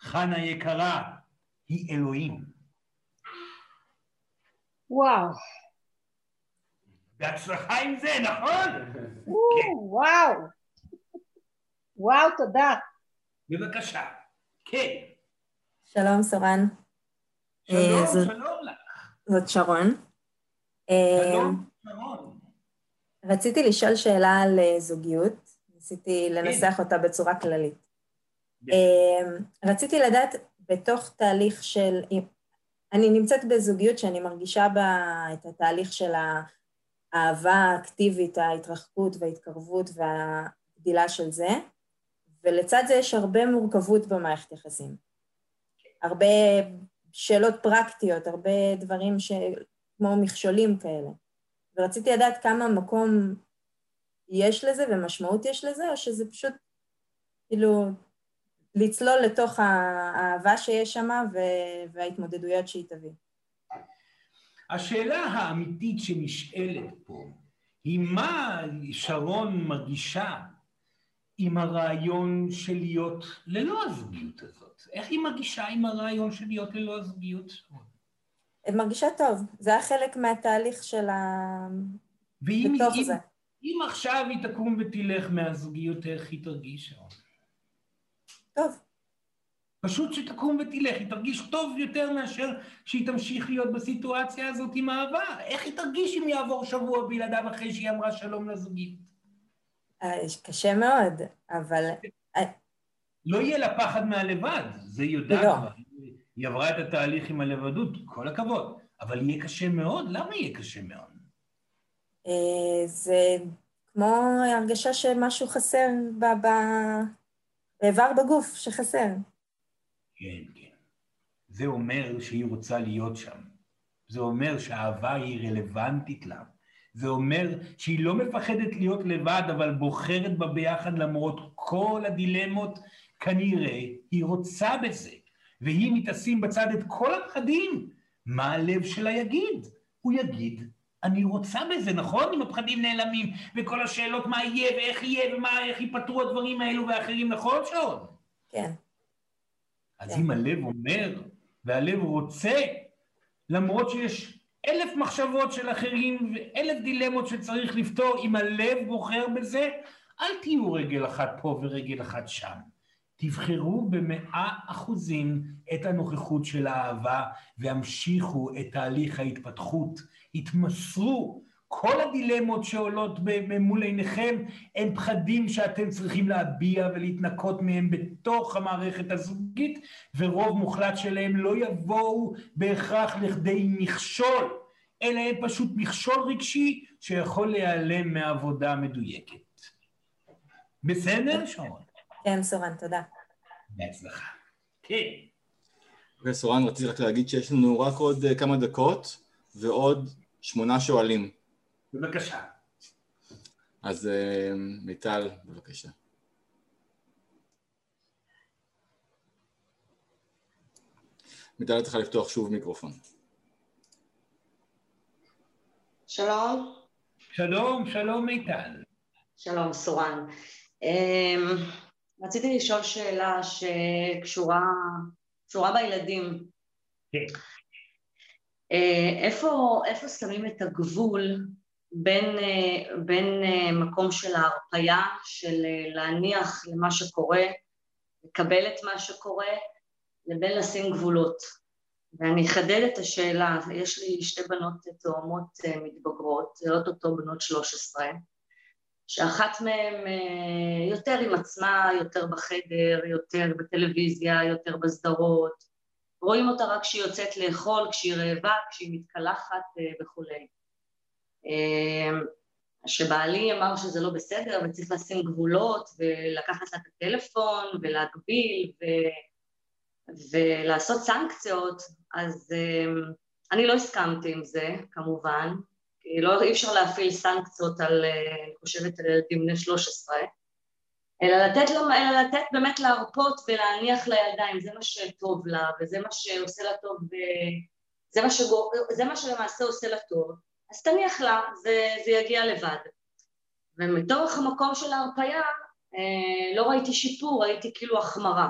Speaker 1: חנה יקרה, היא אלוהים.
Speaker 13: וואו.
Speaker 1: בהצלחה עם זה, נכון?
Speaker 13: וואו. וואו, תודה.
Speaker 1: בבקשה. כן.
Speaker 14: שלום, סורן.
Speaker 1: שלום,
Speaker 14: אה,
Speaker 1: שלום לך.
Speaker 14: זאת שרון. אה,
Speaker 1: שלום, שרון.
Speaker 14: רציתי לשאול שאלה על אה, זוגיות,
Speaker 1: כן.
Speaker 14: לנסח אותה בצורה כללית. אה, רציתי לדעת, בתוך תהליך של... אני נמצאת בזוגיות שאני מרגישה בה את התהליך של האהבה האקטיבית, ההתרחקות וההתקרבות והגדילה של זה, ולצד זה יש הרבה מורכבות במערכת יחסים. הרבה שאלות פרקטיות, הרבה דברים ש... כמו מכשולים כאלה. ורציתי לדעת כמה מקום יש לזה ומשמעות יש לזה, או שזה פשוט כאילו לצלול לתוך האהבה שיש שם וההתמודדויות שהיא תביא.
Speaker 1: השאלה האמיתית שנשאלת פה היא מה שרון מרגישה עם הרעיון של להיות ללא הזוגיות הזאת? איך היא מרגישה עם הרעיון של להיות ללא הזוגיות?
Speaker 14: מרגישה טוב, זה היה חלק מהתהליך של ה...
Speaker 1: ואם
Speaker 14: בתוך
Speaker 1: אם,
Speaker 14: זה.
Speaker 1: אם עכשיו היא תקום ותלך מהזוגיות, איך היא תרגיש? שרון?
Speaker 14: טוב.
Speaker 1: פשוט שתקום ותלך, היא תרגיש טוב יותר מאשר שהיא תמשיך להיות בסיטואציה הזאת עם אהבה. איך היא תרגיש אם יעבור שבוע בלעדיו אחרי שהיא אמרה שלום לזוגיות?
Speaker 14: אה, קשה מאוד, אבל...
Speaker 1: לא יהיה לה פחד מהלבד, זה היא יודעת
Speaker 14: לא.
Speaker 1: כבר. היא עברה את התהליך עם הלבדות, כל הכבוד. אבל יהיה קשה מאוד, למה יהיה קשה מאוד?
Speaker 14: אה, זה כמו הרגשה שמשהו חסר באיבר בגוף שחסר.
Speaker 1: כן, כן. זה אומר שהיא רוצה להיות שם. זה אומר שהאהבה היא רלוונטית לה. זה אומר שהיא לא מפחדת להיות לבד, אבל בוחרת בה ביחד למרות כל הדילמות. כנראה היא רוצה בזה, והיא מתשים בצד את כל הפחדים. מה הלב שלה יגיד? הוא יגיד, אני רוצה בזה, נכון? אם הפחדים נעלמים, וכל השאלות מה יהיה ואיך יהיה ומה, איך ייפתרו הדברים האלו ואחרים, נכון, שרון?
Speaker 14: כן.
Speaker 1: אז אם הלב אומר, והלב רוצה, למרות שיש אלף מחשבות של אחרים ואלף דילמות שצריך לפתור, אם הלב בוחר בזה, אל תהיו רגל אחת פה ורגל אחת שם. תבחרו במאה אחוזים את הנוכחות של האהבה והמשיכו את תהליך ההתפתחות. התמסרו כל הדילמות שעולות מול עיניכם הם פחדים שאתם צריכים להביע ולהתנקות מהם בתוך המערכת הזוגית, ורוב מוחלט שלהם לא יבואו בהכרח לכדי מכשול, אלא הם פשוט מכשול רגשי שיכול להיעלם מעבודה מדויקת. בסדר, שרון?
Speaker 14: כן, סורן, תודה.
Speaker 1: בהצלחה. כן.
Speaker 3: וסורן, רציתי רק להגיד שיש לנו רק עוד אה, כמה דקות ועוד שמונה שואלים.
Speaker 1: בבקשה.
Speaker 3: אז אה, מיטל, בבקשה. מיטל, צריכה לפתוח שוב מיקרופון.
Speaker 15: שלום.
Speaker 1: שלום, שלום מיטל.
Speaker 15: שלום, סורן. אמ, רציתי לשאול שאלה שקשורה בילדים. כן. אה, איפה, איפה שמים את הגבול בין, אה, בין אה, מקום של ההרפייה, של להניח למה שקורה, לקבל את מה שקורה, לבין לשים גבולות. ואני אחדד את השאלה, יש לי שתי בנות תאומות מתבגרות, זה אוטוטו בנות 13, שאחת מהן יותר עם עצמה, יותר בחדר, יותר בטלוויזיה, יותר בסדרות, רואים אותה רק כשהיא יוצאת לאכול, כשהיא רעבה, כשהיא מתקלחת אה, וכולי. אה, שבעלי אמר שזה לא בסדר וצריך לשים גבולות ולקחת לה את הטלפון ולהגביל ו... ולעשות סנקציות, אז אה, אני לא הסכמתי עם זה, כמובן, כי לא, אי אפשר להפעיל סנקציות על, אני חושבת, על ילדים בני 13, אלא לתת, אלא לתת באמת להרפות ולהניח לידיים, זה מה שטוב לה וזה מה שעושה לה טוב, זה מה, שגור, זה מה שלמעשה עושה לה טוב, אז תניח לה, זה, זה יגיע לבד. ומתוך המקום של ההרפייה אה, לא ראיתי שיפור, ראיתי כאילו החמרה.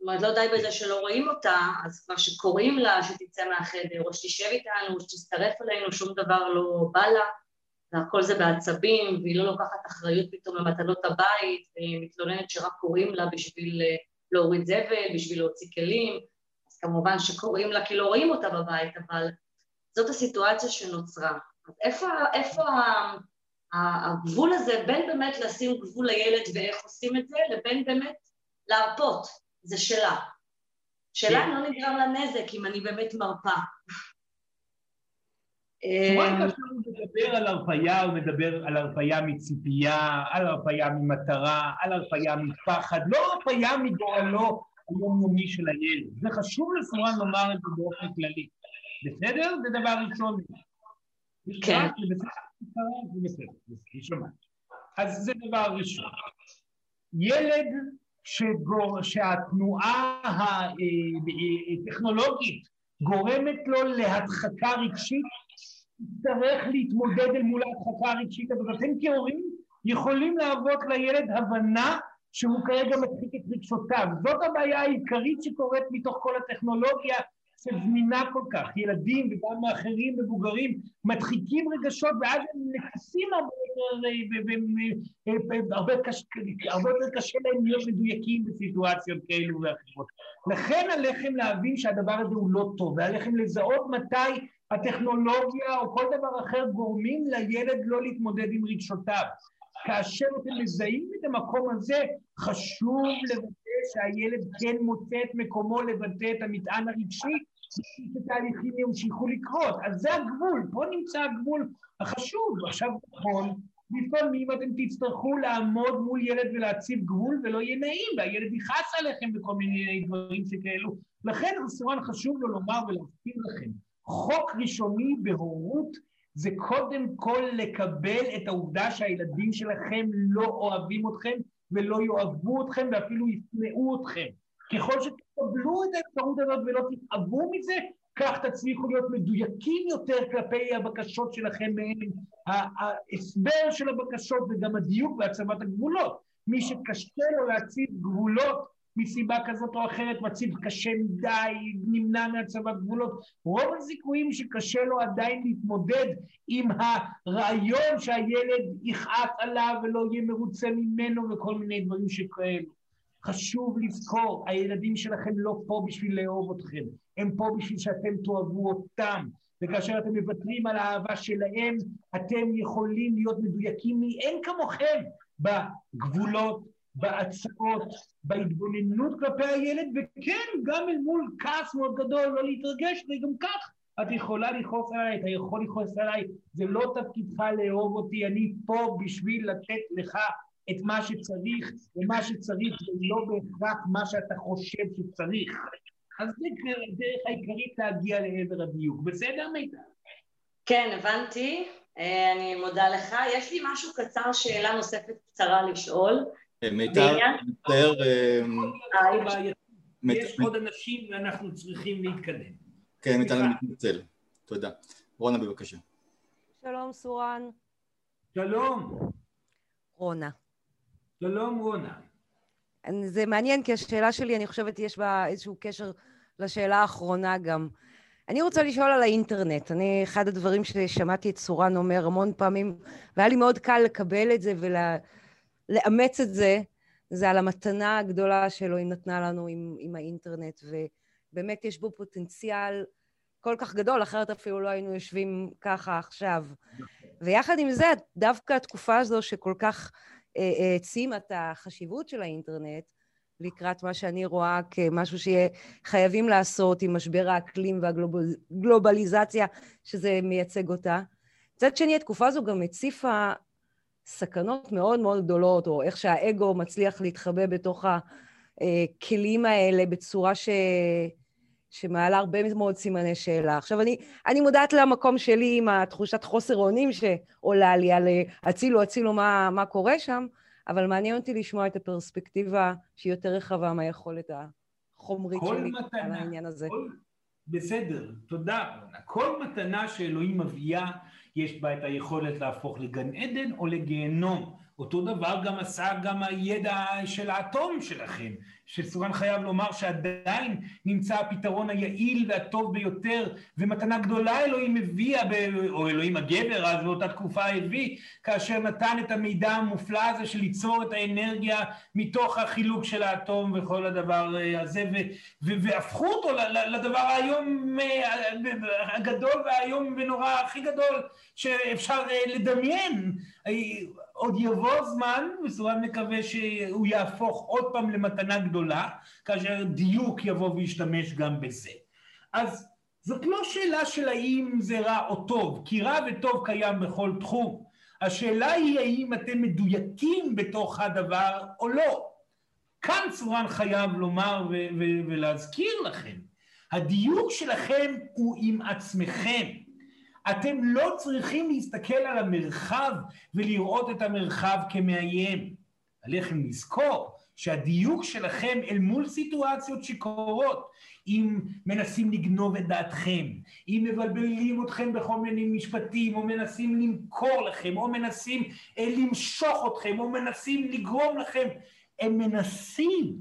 Speaker 15: אומרת, לא די בזה שלא רואים אותה, אז כבר שקוראים לה שתצא מהחדר, או שתשב איתנו, או שתצטרף אלינו, שום דבר לא בא לה. והכל זה בעצבים, והיא לא לוקחת אחריות פתאום למתנות הבית, והיא מתלוננת שרק קוראים לה בשביל אה, להוריד זבל, בשביל להוציא כלים, אז כמובן שקוראים לה כי לא רואים אותה בבית, אבל זאת הסיטואציה שנוצרה. אז איפה, איפה הגבול הזה בין באמת לשים גבול לילד ואיך עושים את זה, לבין באמת להרפות, זה שלה. שאלה אם לא נגרם לה נזק אם אני באמת מרפה.
Speaker 1: הוא מדבר על הרפייה, הוא מדבר על הרפייה מציפייה, על הרפייה ממטרה, על הרפייה מפחד, לא הרפייה מגורלו היומיומי של הילד. זה חשוב לסורן לומר את זה באופן כללי. בסדר? זה דבר ראשון.
Speaker 15: כן.
Speaker 1: אז זה דבר ראשון. ילד שגור, שהתנועה הטכנולוגית גורמת לו להדחקה רגשית, יצטרך להתמודד אל מול ההדחקה הרגשית הזאת. אתם כהורים יכולים להוות לילד הבנה שהוא כרגע מדחיק את רגשותיו. זאת הבעיה העיקרית שקורית מתוך כל הטכנולוגיה שזמינה כל כך. ילדים וגם אחרים מבוגרים מדחיקים רגשות ואז הם נכנסים הרבה יותר קשה להם להיות מדויקים בסיטואציות כאלו ואחרות. לכן עליכם להבין שהדבר הזה הוא לא טוב, ועליכם לזהות מתי הטכנולוגיה או כל דבר אחר גורמים לילד לא להתמודד עם רגשותיו. כאשר אתם מזהים את המקום הזה, חשוב לוודא שהילד כן מוצא את מקומו לבטא את המטען הרגשי, שתהליכים ימשיכו לקרות. אז זה הגבול, פה נמצא הגבול החשוב. עכשיו נכון, לפעמים אתם תצטרכו לעמוד מול ילד ולהציב גבול ולא יהיה נעים, והילד יכעס עליכם בכל מיני דברים שכאלו. לכן סורן חשוב לו לומר ולהזכיר לכם, חוק ראשוני בהורות זה קודם כל לקבל את העובדה שהילדים שלכם לא אוהבים אתכם ולא יאהבו אתכם ואפילו ישנאו אתכם. ככל שתקבלו את האפשרות הזאת ולא תתאהבו מזה, כך תצליחו להיות מדויקים יותר כלפי הבקשות שלכם מהם. ההסבר של הבקשות וגם הדיוק והצבת הגבולות. מי שקשה לו להציב גבולות מסיבה כזאת או אחרת, מציב קשה מדי, נמנע מהצבת גבולות. רוב הסיכויים שקשה לו עדיין להתמודד עם הרעיון שהילד יכעס עליו ולא יהיה מרוצה ממנו וכל מיני דברים שכאלו. חשוב לזכור, הילדים שלכם לא פה בשביל לאהוב אתכם, הם פה בשביל שאתם תאהבו אותם. וכאשר אתם מוותרים על האהבה שלהם, אתם יכולים להיות מדויקים מאין כמוכם בגבולות, בהצעות, בהתבוננות כלפי הילד, וכן, גם אל מול כעס מאוד גדול, לא להתרגש, וגם כך את יכולה לכעוס עליי, אתה יכול לכעוס עליי, זה לא תפקידך לאהוב אותי, אני פה בשביל לתת לך את מה שצריך, ומה שצריך זה לא בהכרח מה שאתה חושב שצריך. אז זה הדרך העיקרית להגיע לעבר הדיוק. בסדר, מיטל?
Speaker 15: כן, הבנתי. אה, אני מודה לך. יש לי משהו קצר, שאלה נוספת קצרה לשאול.
Speaker 3: אה, מיטל, מצטער...
Speaker 1: אה, יש עוד אנשים ואנחנו צריכים להתקדם.
Speaker 3: כן, מיטל, אני מתנצל. תודה. רונה, בבקשה.
Speaker 16: שלום, סורן.
Speaker 1: שלום.
Speaker 16: רונה.
Speaker 1: שלום, רונה.
Speaker 16: זה מעניין, כי השאלה שלי, אני חושבת, יש בה איזשהו קשר לשאלה האחרונה גם. אני רוצה לשאול על האינטרנט. אני, אחד הדברים ששמעתי את סורן אומר המון פעמים, והיה לי מאוד קל לקבל את זה ולאמץ את זה, זה על המתנה הגדולה שאלוהים נתנה לנו עם, עם האינטרנט, ובאמת יש בו פוטנציאל כל כך גדול, אחרת אפילו לא היינו יושבים ככה עכשיו. ויחד עם זה, דווקא התקופה הזו שכל כך העצימה את החשיבות של האינטרנט, לקראת מה שאני רואה כמשהו שיהיה חייבים לעשות עם משבר האקלים והגלובליזציה שזה מייצג אותה. מצד שני, התקופה הזו גם הציפה סכנות מאוד מאוד גדולות, או איך שהאגו מצליח להתחבא בתוך הכלים האלה בצורה ש... שמעלה הרבה מאוד סימני שאלה. עכשיו, אני, אני מודעת למקום שלי עם התחושת חוסר אונים שעולה לי על הצילו, הצילו, מה, מה קורה שם, אבל מעניין אותי לשמוע את הפרספקטיבה שהיא יותר רחבה מהיכולת החומרית שלי מתנה, על העניין הזה.
Speaker 1: כל, בסדר, תודה. כל מתנה שאלוהים מביאה, יש בה את היכולת להפוך לגן עדן או לגיהנום. אותו דבר גם עשה גם הידע של האטום שלכם, שסורן חייב לומר שעדיין נמצא הפתרון היעיל והטוב ביותר, ומתנה גדולה אלוהים הביאה, או אלוהים הגבר אז באותה תקופה הביא, כאשר נתן את המידע המופלא הזה של ליצור את האנרגיה מתוך החילוק של האטום וכל הדבר אה, הזה, והפכו אותו לדבר האיום אה, הגדול והאיום ונורא הכי גדול שאפשר אה, לדמיין. עוד יבוא זמן, וסורן מקווה שהוא יהפוך עוד פעם למתנה גדולה, כאשר דיוק יבוא וישתמש גם בזה. אז זאת לא שאלה של האם זה רע או טוב, כי רע וטוב קיים בכל תחום. השאלה היא האם אתם מדויקים בתוך הדבר או לא. כאן צורן חייב לומר ולהזכיר לכם, הדיוק שלכם הוא עם עצמכם. אתם לא צריכים להסתכל על המרחב ולראות את המרחב כמאיים. עליכם לזכור שהדיוק שלכם אל מול סיטואציות שקורות, אם מנסים לגנוב את דעתכם, אם מבלבלים אתכם בכל מיני משפטים, או מנסים למכור לכם, או מנסים אה, למשוך אתכם, או מנסים לגרום לכם, הם מנסים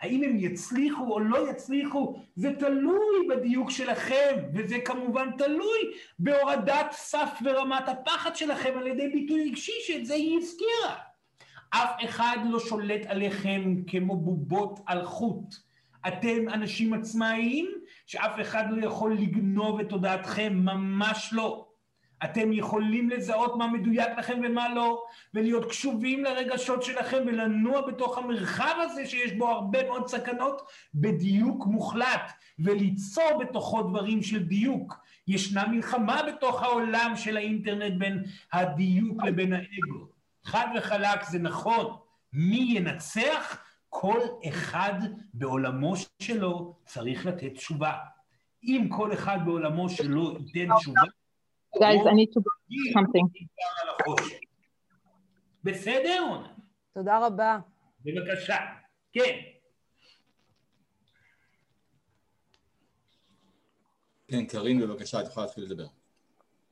Speaker 1: האם הם יצליחו או לא יצליחו, זה תלוי בדיוק שלכם, וזה כמובן תלוי בהורדת סף ורמת הפחד שלכם על ידי ביטוי רגשי, שאת זה היא הזכירה. אף אחד לא שולט עליכם כמו בובות על חוט. אתם אנשים עצמאיים שאף אחד לא יכול לגנוב את תודעתכם, ממש לא. אתם יכולים לזהות מה מדויק לכם ומה לא, ולהיות קשובים לרגשות שלכם ולנוע בתוך המרחב הזה שיש בו הרבה מאוד סכנות בדיוק מוחלט, וליצור בתוכו דברים של דיוק. ישנה מלחמה בתוך העולם של האינטרנט בין הדיוק לבין האגו. חד וחלק זה נכון. מי ינצח? כל אחד בעולמו שלו צריך לתת תשובה. אם כל אחד בעולמו שלו ייתן תשובה,
Speaker 17: Guys, I need to go something.
Speaker 1: בסדר?
Speaker 7: תודה רבה.
Speaker 1: בבקשה. כן.
Speaker 3: כן, קארין, בבקשה, את יכולה להתחיל לדבר.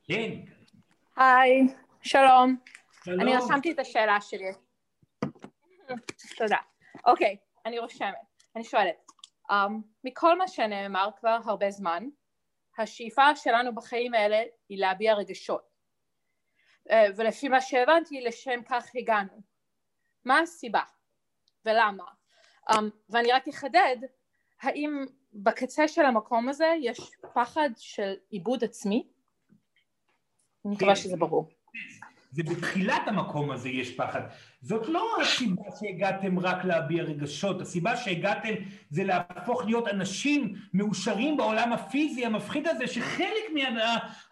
Speaker 1: כן.
Speaker 17: היי, שלום. שלום. אני רשמתי את השאלה שלי. תודה. אוקיי, אני רושמת. אני שואלת, um, מכל מה שנאמר כבר הרבה זמן, השאיפה שלנו בחיים האלה היא להביע רגשות. אה, ולפי מה שהבנתי, לשם כך הגענו. מה הסיבה? ולמה? Um, ואני רק אחדד, האם בקצה של המקום הזה יש פחד של עיבוד עצמי? אני מקווה
Speaker 1: כן.
Speaker 17: שזה ברור.
Speaker 1: זה בתחילת המקום הזה יש פחד. זאת לא הסיבה שהגעתם רק להביע רגשות, הסיבה שהגעתם זה להפוך להיות אנשים מאושרים בעולם הפיזי המפחיד הזה, שחלק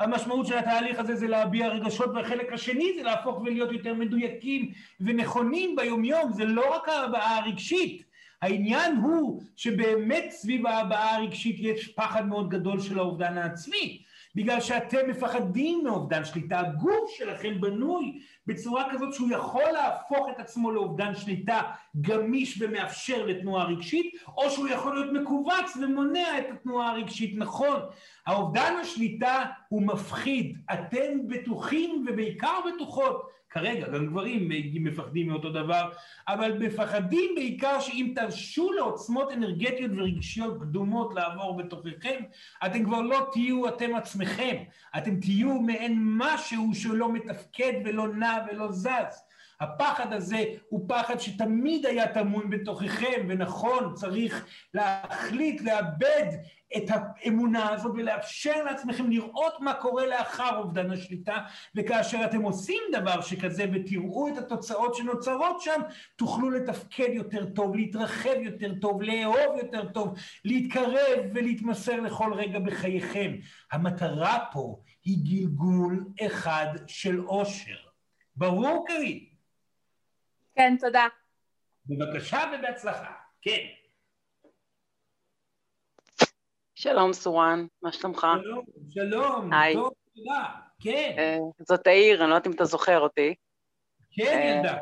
Speaker 1: מהמשמעות של התהליך הזה זה להביע רגשות, והחלק השני זה להפוך ולהיות יותר מדויקים ונכונים ביומיום, זה לא רק ההבעה הרגשית. העניין הוא שבאמת סביב ההבעה הרגשית יש פחד מאוד גדול של האובדן העצמי. בגלל שאתם מפחדים מאובדן שליטה, הגוף שלכם בנוי בצורה כזאת שהוא יכול להפוך את עצמו לאובדן שליטה גמיש ומאפשר לתנועה רגשית, או שהוא יכול להיות מכווץ ומונע את התנועה הרגשית. נכון, האובדן השליטה הוא מפחיד, אתם בטוחים ובעיקר בטוחות כרגע, גם גברים מפחדים מאותו דבר, אבל מפחדים בעיקר שאם תרשו לעוצמות אנרגטיות ורגשיות קדומות לעבור בתוככם, אתם כבר לא תהיו אתם עצמכם, אתם תהיו מעין משהו שלא מתפקד ולא נע ולא זז. הפחד הזה הוא פחד שתמיד היה טמון בתוככם, ונכון, צריך להחליט, לאבד את האמונה הזאת ולאפשר לעצמכם לראות מה קורה לאחר אובדן השליטה, וכאשר אתם עושים דבר שכזה ותראו את התוצאות שנוצרות שם, תוכלו לתפקד יותר טוב, להתרחב יותר טוב, לאהוב יותר טוב, להתקרב ולהתמסר לכל רגע בחייכם. המטרה פה היא גלגול אחד של אושר. ברור, קרין?
Speaker 17: כן, תודה.
Speaker 1: בבקשה ובהצלחה. כן.
Speaker 18: שלום סורן, מה שלומך?
Speaker 1: שלום, שלום,
Speaker 18: היי.
Speaker 1: טוב, תודה, כן.
Speaker 18: אה, זאת תאיר, אני לא יודעת אם אתה זוכר אותי.
Speaker 1: כן,
Speaker 18: אה,
Speaker 1: ילדה.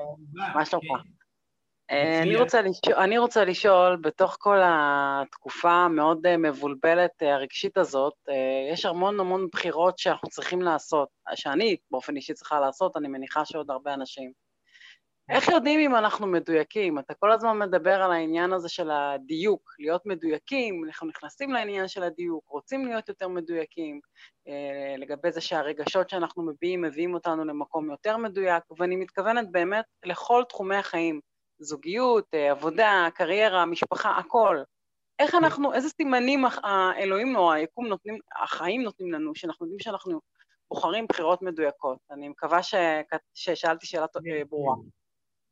Speaker 18: מה שלומך? אה, אני
Speaker 1: מצוין.
Speaker 18: רוצה לשאול, אני רוצה לשאול, בתוך כל התקופה המאוד מבולבלת הרגשית הזאת, יש המון המון בחירות שאנחנו צריכים לעשות, שאני באופן אישי צריכה לעשות, אני מניחה שעוד הרבה אנשים. איך יודעים אם אנחנו מדויקים? אתה כל הזמן מדבר על העניין הזה של הדיוק, להיות מדויקים, אנחנו נכנסים לעניין של הדיוק, רוצים להיות יותר מדויקים, אה, לגבי זה שהרגשות שאנחנו מביעים מביאים אותנו למקום יותר מדויק, ואני מתכוונת באמת לכל תחומי החיים, זוגיות, אה, עבודה, קריירה, משפחה, הכל. איך אנחנו, איזה סימנים האלוהים או היקום נותנים, החיים נותנים לנו, שאנחנו יודעים שאנחנו בוחרים בחירות מדויקות. אני מקווה ש... ששאלתי שאלה טוב- אה, ברורה.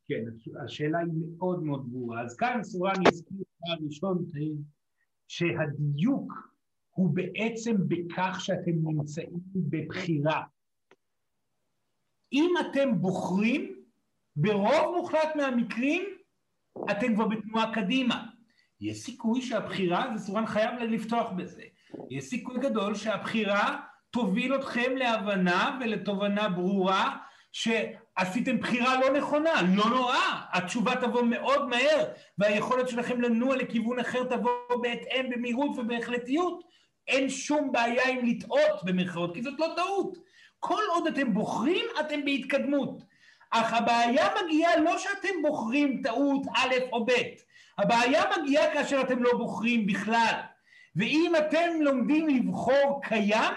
Speaker 1: כן, השאלה היא מאוד מאוד ברורה. אז כאן סורן הזכיר דבר ראשון, תהיל, שהדיוק הוא בעצם בכך שאתם נמצאים בבחירה. אם אתם בוחרים, ברוב מוחלט מהמקרים אתם כבר בתנועה קדימה. יש סיכוי שהבחירה, וסורן חייב לפתוח בזה, יש סיכוי גדול שהבחירה תוביל אתכם להבנה ולתובנה ברורה שעשיתם בחירה לא נכונה, לא נורא, התשובה תבוא מאוד מהר והיכולת שלכם לנוע לכיוון אחר תבוא בהתאם במהירות ובהחלטיות. אין שום בעיה עם לטעות במרכאות, כי זאת לא טעות. כל עוד אתם בוחרים, אתם בהתקדמות. אך הבעיה מגיעה לא שאתם בוחרים טעות א' או ב', הבעיה מגיעה כאשר אתם לא בוחרים בכלל. ואם אתם לומדים לבחור קיים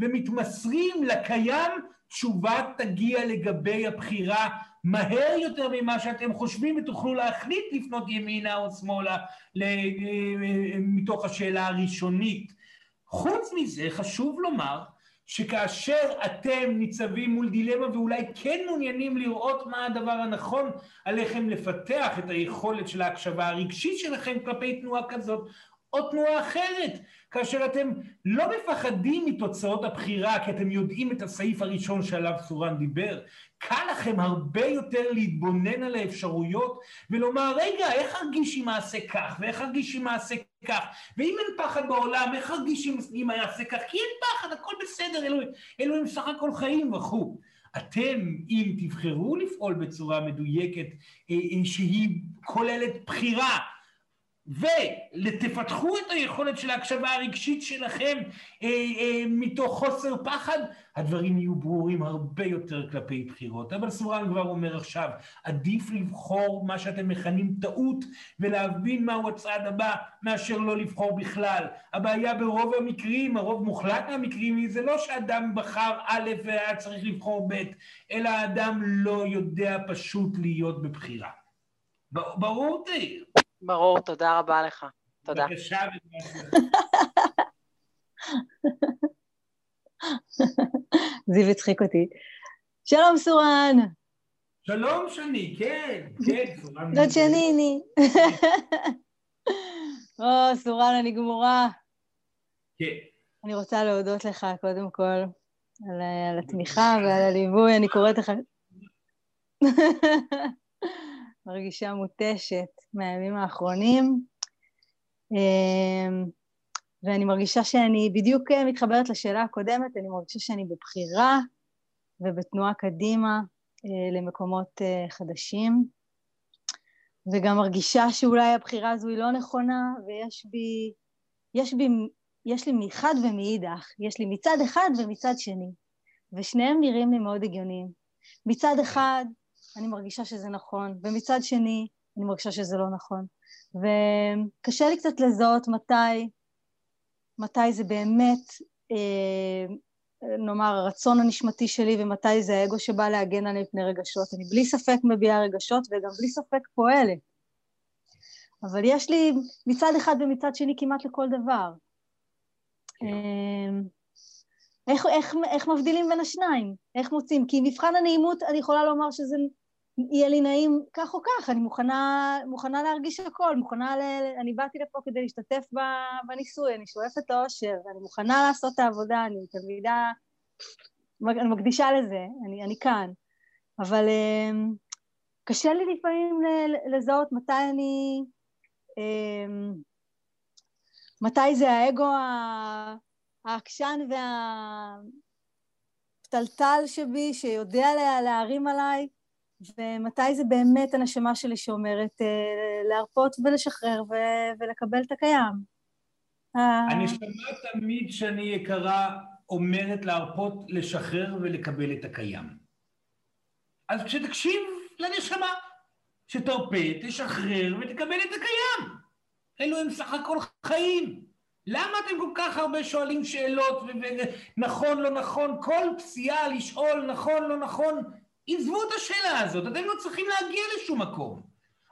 Speaker 1: ומתמסרים לקיים, תשובה תגיע לגבי הבחירה מהר יותר ממה שאתם חושבים ותוכלו להחליט לפנות ימינה או שמאלה מתוך השאלה הראשונית. חוץ מזה חשוב לומר שכאשר אתם ניצבים מול דילמה ואולי כן מעוניינים לראות מה הדבר הנכון, עליכם לפתח את היכולת של ההקשבה הרגשית שלכם כלפי תנועה כזאת או תנועה אחרת, כאשר אתם לא מפחדים מתוצאות הבחירה כי אתם יודעים את הסעיף הראשון שעליו סורן דיבר, קל לכם הרבה יותר להתבונן על האפשרויות ולומר רגע איך ארגיש אם אעשה כך? ואיך ארגיש אם אעשה כך? ואם אין פחד בעולם איך ארגיש אם, אעשה כך? כי אין פחד הכל בסדר אלוהים, אלוהים סך הכל חיים וכו' אתם אם תבחרו לפעול בצורה מדויקת שהיא כוללת בחירה ותפתחו את היכולת של ההקשבה הרגשית שלכם אה, אה, מתוך חוסר פחד, הדברים יהיו ברורים הרבה יותר כלפי בחירות. אבל סורן כבר אומר עכשיו, עדיף לבחור מה שאתם מכנים טעות ולהבין מהו הצעד הבא מאשר לא לבחור בכלל. הבעיה ברוב המקרים, הרוב מוחלט מהמקרים, זה לא שאדם בחר א' והיה צריך לבחור ב', אלא האדם לא יודע פשוט להיות בבחירה. ברור תאיר.
Speaker 18: ברור, תודה רבה לך. תודה.
Speaker 1: בבקשה,
Speaker 19: זיו הצחיק אותי. שלום סורן.
Speaker 1: שלום שני, כן, כן, סורן.
Speaker 19: זאת שניני. או, סורן, אני גמורה.
Speaker 1: כן.
Speaker 19: אני רוצה להודות לך, קודם כל, על, על התמיכה ועל הליווי. אני קוראת לך... מרגישה מותשת מהימים האחרונים. אמ, ואני מרגישה שאני בדיוק מתחברת לשאלה הקודמת, אני מרגישה שאני בבחירה ובתנועה קדימה אה, למקומות אה, חדשים, וגם מרגישה שאולי הבחירה הזו היא לא נכונה, ויש בי, יש בי, יש לי מחד ומאידך, יש לי מצד אחד ומצד שני, ושניהם נראים לי מאוד הגיוניים. מצד אחד אני מרגישה שזה נכון, ומצד שני אני מרגישה שזה לא נכון. וקשה לי קצת לזהות מתי, מתי זה באמת, אה, נאמר, הרצון הנשמתי שלי ומתי זה האגו שבא להגן עליי מפני רגשות. אני בלי ספק מביעה רגשות וגם בלי ספק פועלת. אבל יש לי מצד אחד ומצד שני כמעט לכל דבר. אה, איך, איך, איך מבדילים בין השניים? איך מוצאים? כי מבחן הנעימות, אני יכולה לומר שזה יהיה לי נעים כך או כך, אני מוכנה, מוכנה להרגיש הכל, מוכנה ל... אני באתי לפה כדי להשתתף בניסוי, אני שואפת לאושר, אני מוכנה לעשות את העבודה, אני תלמידה, אני מקדישה לזה, אני, אני כאן. אבל אמ, קשה לי לפעמים לזהות מתי אני... אמ, מתי זה האגו העקשן והפתלתל שבי, שיודע להרים עליי, ומתי זה באמת הנשמה שלי שאומרת אה, להרפות ולשחרר ו- ולקבל את הקיים.
Speaker 1: אה. הנשמה תמיד שאני יקרה אומרת להרפות, לשחרר ולקבל את הקיים. אז כשתקשיב לנשמה, שתרפה, תשחרר ותקבל את הקיים. אלו הם סך הכל חיים. למה אתם כל כך הרבה שואלים שאלות ונכון, לא נכון, כל פסיעה לשאול נכון, לא נכון, עזבו את השאלה הזאת, אתם לא צריכים להגיע לשום מקום.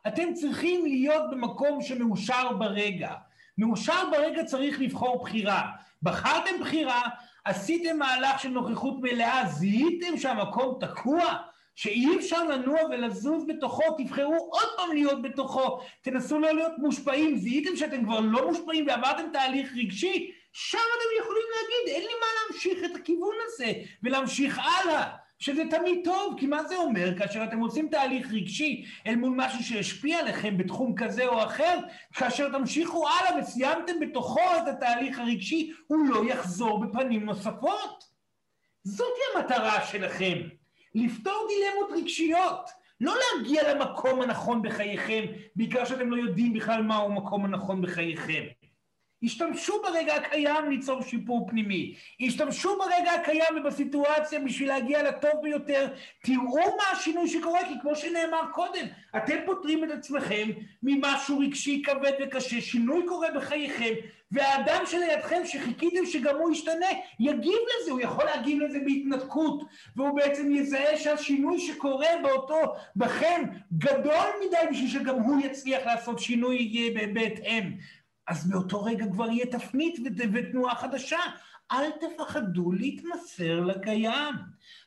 Speaker 1: אתם צריכים להיות במקום שמאושר ברגע. מאושר ברגע צריך לבחור בחירה. בחרתם בחירה, עשיתם מהלך של נוכחות מלאה, זיהיתם שהמקום תקוע, שאי אפשר לנוע ולזוז בתוכו, תבחרו עוד פעם להיות בתוכו, תנסו לא להיות מושפעים, זיהיתם שאתם כבר לא מושפעים ועברתם תהליך רגשי, שם אתם יכולים להגיד, אין לי מה להמשיך את הכיוון הזה ולהמשיך הלאה. שזה תמיד טוב, כי מה זה אומר? כאשר אתם עושים תהליך רגשי אל מול משהו שהשפיע עליכם בתחום כזה או אחר, כאשר תמשיכו הלאה וסיימתם בתוכו את התהליך הרגשי, הוא לא יחזור בפנים נוספות. זאתי המטרה שלכם, לפתור דילמות רגשיות, לא להגיע למקום הנכון בחייכם, בעיקר שאתם לא יודעים בכלל מהו המקום הנכון בחייכם. השתמשו ברגע הקיים ליצור שיפור פנימי. השתמשו ברגע הקיים ובסיטואציה בשביל להגיע לטוב ביותר. תראו מה השינוי שקורה, כי כמו שנאמר קודם, אתם פותרים את עצמכם ממשהו רגשי כבד וקשה, שינוי קורה בחייכם, והאדם שלידכם שחיכיתם שגם הוא ישתנה, יגיב לזה, הוא יכול להגיב לזה בהתנתקות, והוא בעצם יזהה שהשינוי שקורה באותו, בכם, גדול מדי בשביל שגם הוא יצליח לעשות שינוי בהתאם. אז מאותו רגע כבר יהיה תפנית ותנועה חדשה. אל תפחדו להתמסר לקיים.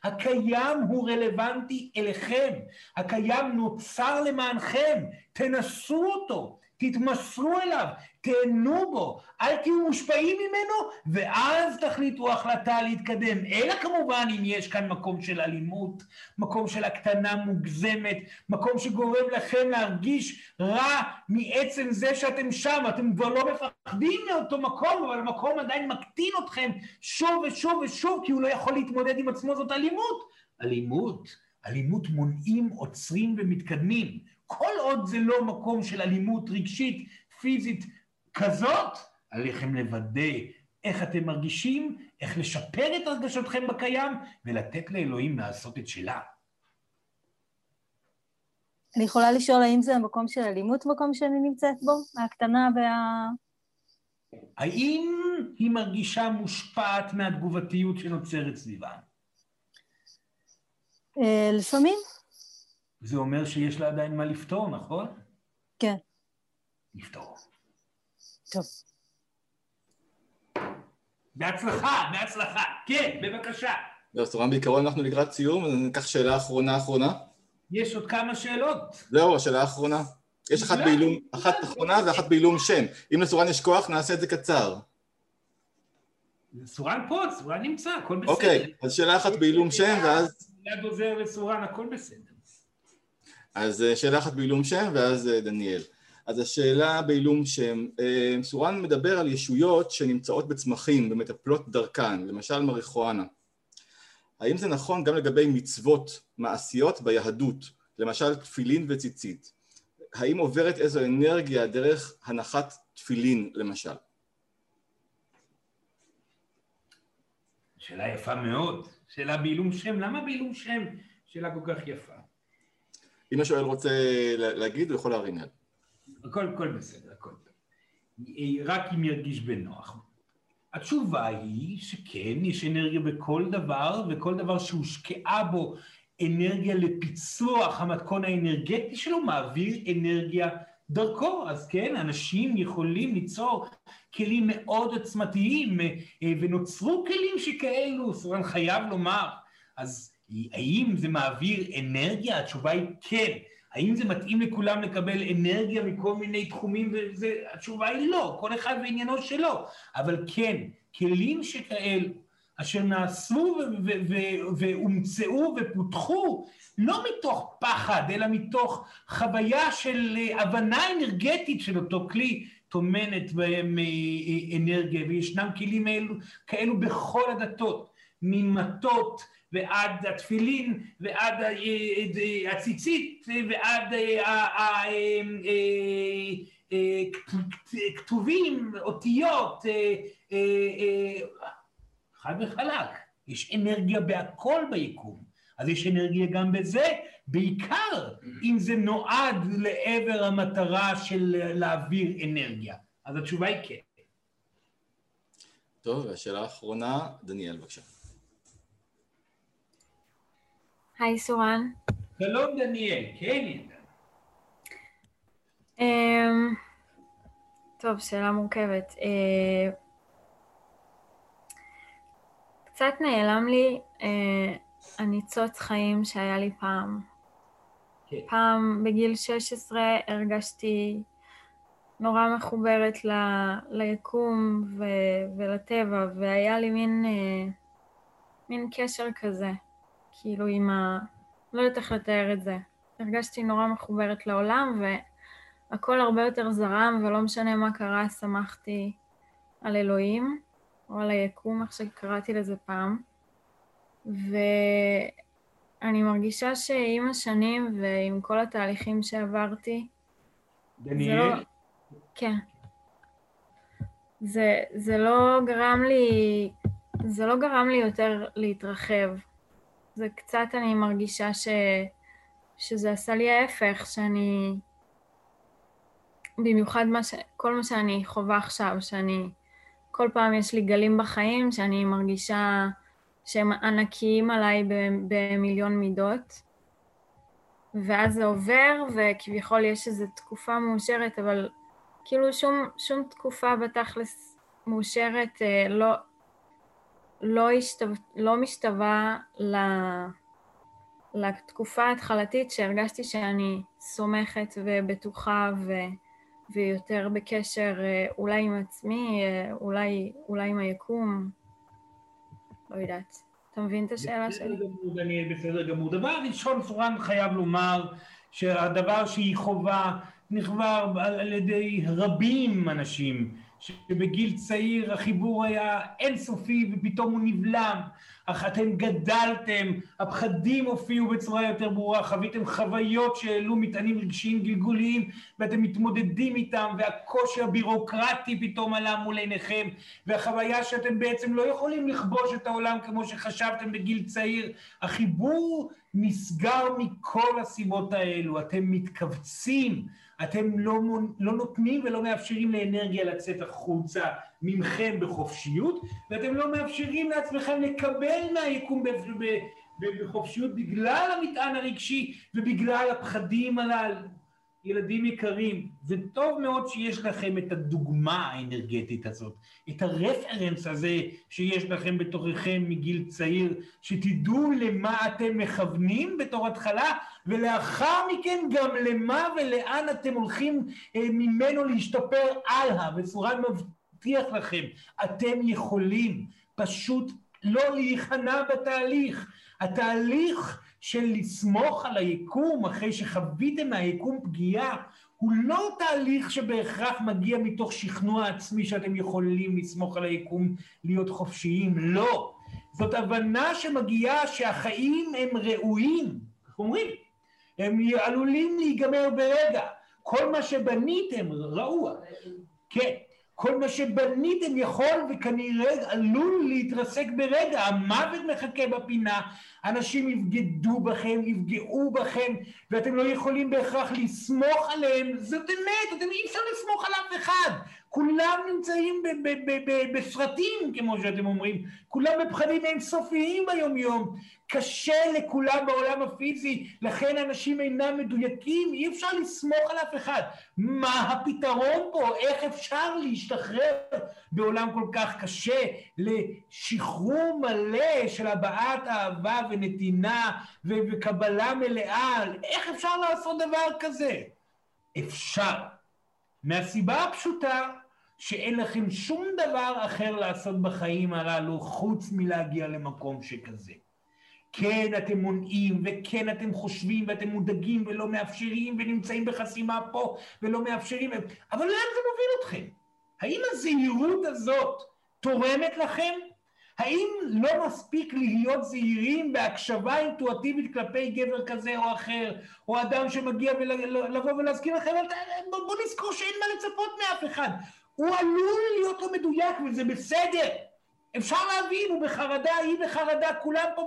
Speaker 1: הקיים הוא רלוונטי אליכם. הקיים נוצר למענכם. תנסו אותו. תתמסרו אליו, תהנו בו, אל תהיו מושפעים ממנו, ואז תחליטו החלטה להתקדם. אלא כמובן אם יש כאן מקום של אלימות, מקום של הקטנה מוגזמת, מקום שגורם לכם להרגיש רע מעצם זה שאתם שם, אתם כבר לא מפחדים מאותו מקום, אבל המקום עדיין מקטין אתכם שוב ושוב ושוב, כי הוא לא יכול להתמודד עם עצמו, זאת אלימות. אלימות, אלימות מונעים, עוצרים ומתקדמים. כל עוד זה לא מקום של אלימות רגשית, פיזית כזאת, עליכם לוודא איך אתם מרגישים, איך לשפר את הרגשותכם בקיים, ולתת לאלוהים לעשות את שלה.
Speaker 19: אני יכולה לשאול האם זה המקום של אלימות, מקום שאני נמצאת בו? הקטנה וה...
Speaker 1: האם היא מרגישה מושפעת מהתגובתיות שנוצרת סביבה?
Speaker 19: אה, לפעמים.
Speaker 1: זה אומר שיש לה עדיין מה לפתור, נכון?
Speaker 19: כן.
Speaker 1: לפתור.
Speaker 19: טוב.
Speaker 1: בהצלחה, בהצלחה. כן, בבקשה.
Speaker 3: זהו, סורן, בעיקרון אנחנו לקראת סיום, אז ניקח שאלה אחרונה אחרונה.
Speaker 1: יש עוד כמה שאלות.
Speaker 3: זהו, השאלה האחרונה. יש אחת בעילום, אחת אחרונה ואחת בעילום שם. אם לסורן יש כוח, נעשה את זה קצר.
Speaker 1: סורן פה, סורן נמצא, הכל בסדר.
Speaker 3: אוקיי, אז שאלה אחת בעילום שם, ואז...
Speaker 1: יד עוזר לסורן, הכל בסדר.
Speaker 3: אז אה, שאלה אחת בעילום שם, ואז אה, דניאל. אז השאלה בעילום שם, אה, סורן מדבר על ישויות שנמצאות בצמחים ומטפלות דרכן, למשל מריחואנה. האם זה נכון גם לגבי מצוות מעשיות ביהדות, למשל תפילין וציצית? האם עוברת איזו אנרגיה דרך הנחת תפילין למשל?
Speaker 1: שאלה יפה מאוד, שאלה בעילום שם, למה בעילום שם? שאלה כל כך יפה.
Speaker 3: אם השואל רוצה להגיד, הוא יכול להרים יד.
Speaker 1: הכל, הכל בסדר, הכל טוב. רק אם ירגיש בנוח. התשובה היא שכן, יש אנרגיה בכל דבר, וכל דבר שהושקעה בו אנרגיה לפיצוח המתכון האנרגטי שלו, מעביר אנרגיה דרכו. אז כן, אנשים יכולים ליצור כלים מאוד עוצמתיים, אה, ונוצרו כלים שכאלו, סורן חייב לומר. אז האם זה מעביר אנרגיה? התשובה היא כן. האם זה מתאים לכולם לקבל אנרגיה מכל מיני תחומים? וזה, התשובה היא לא, כל אחד בעניינו שלו. אבל כן, כלים שכאלו, אשר נעשו והומצאו ופותחו לא מתוך פחד, אלא מתוך חוויה של הבנה אנרגטית של אותו כלי, טומנת בהם אנרגיה, וישנם כלים האלו, כאלו בכל הדתות, ממטות ועד התפילין ועד הציצית ועד כתובים, אותיות, חד וחלק, יש אנרגיה בהכל ביקום, אז יש אנרגיה גם בזה, בעיקר אם זה נועד לעבר המטרה של להעביר אנרגיה, אז התשובה היא כן.
Speaker 3: טוב, והשאלה האחרונה, דניאל בבקשה.
Speaker 17: היי סורן.
Speaker 1: שלום דניאל, כן.
Speaker 17: אמ, טוב, שאלה מורכבת. אה, קצת נעלם לי אה, הניצוץ חיים שהיה לי פעם. כן. פעם בגיל 16 הרגשתי נורא מחוברת ל, ליקום ו, ולטבע, והיה לי מין, אה, מין קשר כזה, כאילו עם ה... לא יודעת איך לתאר את זה. הרגשתי נורא מחוברת לעולם, והכל הרבה יותר זרם, ולא משנה מה קרה, שמחתי על אלוהים. או על היקום, איך שקראתי לזה פעם. ואני מרגישה שעם השנים ועם כל התהליכים שעברתי,
Speaker 1: דניאל?
Speaker 17: זה לא... כן. זה, זה לא גרם לי, זה לא גרם לי יותר להתרחב. זה קצת אני מרגישה ש, שזה עשה לי ההפך, שאני... במיוחד מה ש, כל מה שאני חווה עכשיו, שאני כל פעם יש לי גלים בחיים שאני מרגישה שהם ענקיים עליי במיליון מידות, ואז זה עובר, וכביכול יש איזו תקופה מאושרת, אבל כאילו שום, שום תקופה בתכלס מאושרת אה, לא, לא, השתו, לא משתווה לתקופה ההתחלתית שהרגשתי שאני סומכת ובטוחה ו... ויותר בקשר אה, אולי עם עצמי, אה, אולי, אולי עם היקום, לא יודעת. אתה מבין את השאלה שלי?
Speaker 1: גמור, דניאל, בסדר גמור. דבר ראשון, סורן חייב לומר שהדבר שהיא חובה נכבר על ידי רבים אנשים. שבגיל צעיר החיבור היה אינסופי ופתאום הוא נבלם, אך אתם גדלתם, הפחדים הופיעו בצורה יותר ברורה, חוויתם חוויות שהעלו מטענים רגשיים גלגוליים ואתם מתמודדים איתם והקושי הבירוקרטי פתאום עלה מול עיניכם והחוויה שאתם בעצם לא יכולים לכבוש את העולם כמו שחשבתם בגיל צעיר, החיבור נסגר מכל הסיבות האלו, אתם מתכווצים אתם לא, לא נותנים ולא מאפשרים לאנרגיה לצאת החוצה ממכם בחופשיות, ואתם לא מאפשרים לעצמכם לקבל מהיקום בחופשיות בגלל המטען הרגשי ובגלל הפחדים הללו. ילדים יקרים, זה טוב מאוד שיש לכם את הדוגמה האנרגטית הזאת, את הרפרנס הזה שיש לכם בתוככם מגיל צעיר, שתדעו למה אתם מכוונים בתור התחלה, ולאחר מכן גם למה ולאן אתם הולכים אה, ממנו להשתפר הלאה, וסורן מבטיח לכם, אתם יכולים פשוט לא להיכנע בתהליך. התהליך של לסמוך על היקום אחרי שחוויתם מהיקום פגיעה הוא לא תהליך שבהכרח מגיע מתוך שכנוע עצמי שאתם יכולים לסמוך על היקום להיות חופשיים, לא. זאת הבנה שמגיעה שהחיים הם ראויים, איך אומרים? הם עלולים להיגמר ברגע. כל מה שבניתם רעוע. כן. כל מה שבניתם יכול וכנראה עלול להתרסק ברגע, המוות מחכה בפינה, אנשים יבגדו בכם, יפגעו בכם, ואתם לא יכולים בהכרח לסמוך עליהם, זאת אמת, אתם אי אפשר לסמוך על אף אחד, כולם נמצאים בסרטים, כמו שאתם אומרים, כולם בפחדים אינסופיים ביום-יום, קשה לכולם בעולם הפיזי, לכן אנשים אינם מדויקים, אי אפשר לסמוך על אף אחד. מה הפתרון פה? איך אפשר להשתחרר בעולם כל כך קשה לשחרור מלא של הבעת אהבה ונתינה וקבלה מלאה? איך אפשר לעשות דבר כזה? אפשר. מהסיבה הפשוטה שאין לכם שום דבר אחר לעשות בחיים הללו חוץ מלהגיע למקום שכזה. כן, אתם מונעים, וכן, אתם חושבים, ואתם מודאגים, ולא מאפשרים, ונמצאים בחסימה פה, ולא מאפשרים, אבל לאן זה מוביל אתכם? האם הזהירות הזאת תורמת לכם? האם לא מספיק להיות זהירים בהקשבה אינטואטיבית כלפי גבר כזה או אחר, או אדם שמגיע ולבוא ולהזכיר לכם, בוא נזכור שאין מה לצפות מאף אחד. הוא עלול להיות לא מדויק וזה בסדר. אפשר להבין, הוא בחרדה, היא בחרדה, כולם פה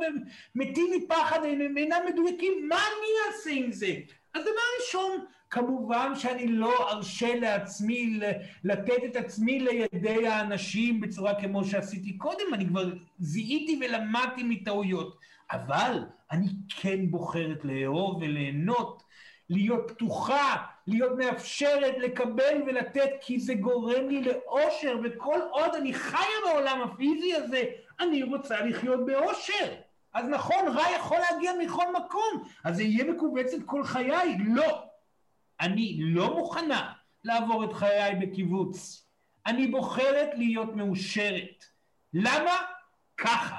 Speaker 1: מתים מפחד, הם אינם מדויקים, מה אני אעשה עם זה? אז דבר ראשון, כמובן שאני לא ארשה לעצמי לתת את עצמי לידי האנשים בצורה כמו שעשיתי קודם, אני כבר זיהיתי ולמדתי מטעויות, אבל אני כן בוחרת לאהוב וליהנות, להיות פתוחה, להיות מאפשרת לקבל ולתת, כי זה גורם לי לאושר, וכל עוד אני חיה בעולם הפיזי הזה, אני רוצה לחיות באושר. אז נכון, רע יכול להגיע מכל מקום, אז זה יהיה מכווצת כל חיי. לא. אני לא מוכנה לעבור את חיי בקיבוץ. אני בוחרת להיות מאושרת. למה? ככה.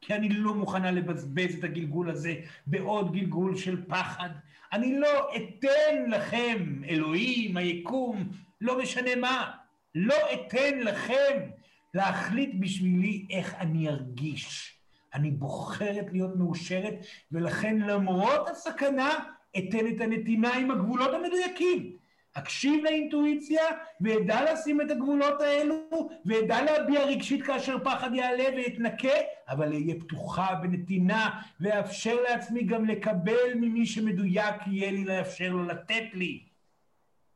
Speaker 1: כי אני לא מוכנה לבזבז את הגלגול הזה בעוד גלגול של פחד. אני לא אתן לכם, אלוהים, היקום, לא משנה מה, לא אתן לכם להחליט בשבילי איך אני ארגיש. אני בוחרת להיות מאושרת, ולכן למרות הסכנה, אתן את הנתינה עם הגבולות המדויקים. אקשיב לאינטואיציה, ואדע לשים את הגבולות האלו, ואדע להביע רגשית כאשר פחד יעלה ואתנקה, אבל אהיה פתוחה בנתינה, ואאפשר לעצמי גם לקבל ממי שמדויק יהיה לי לאפשר לו לתת לי.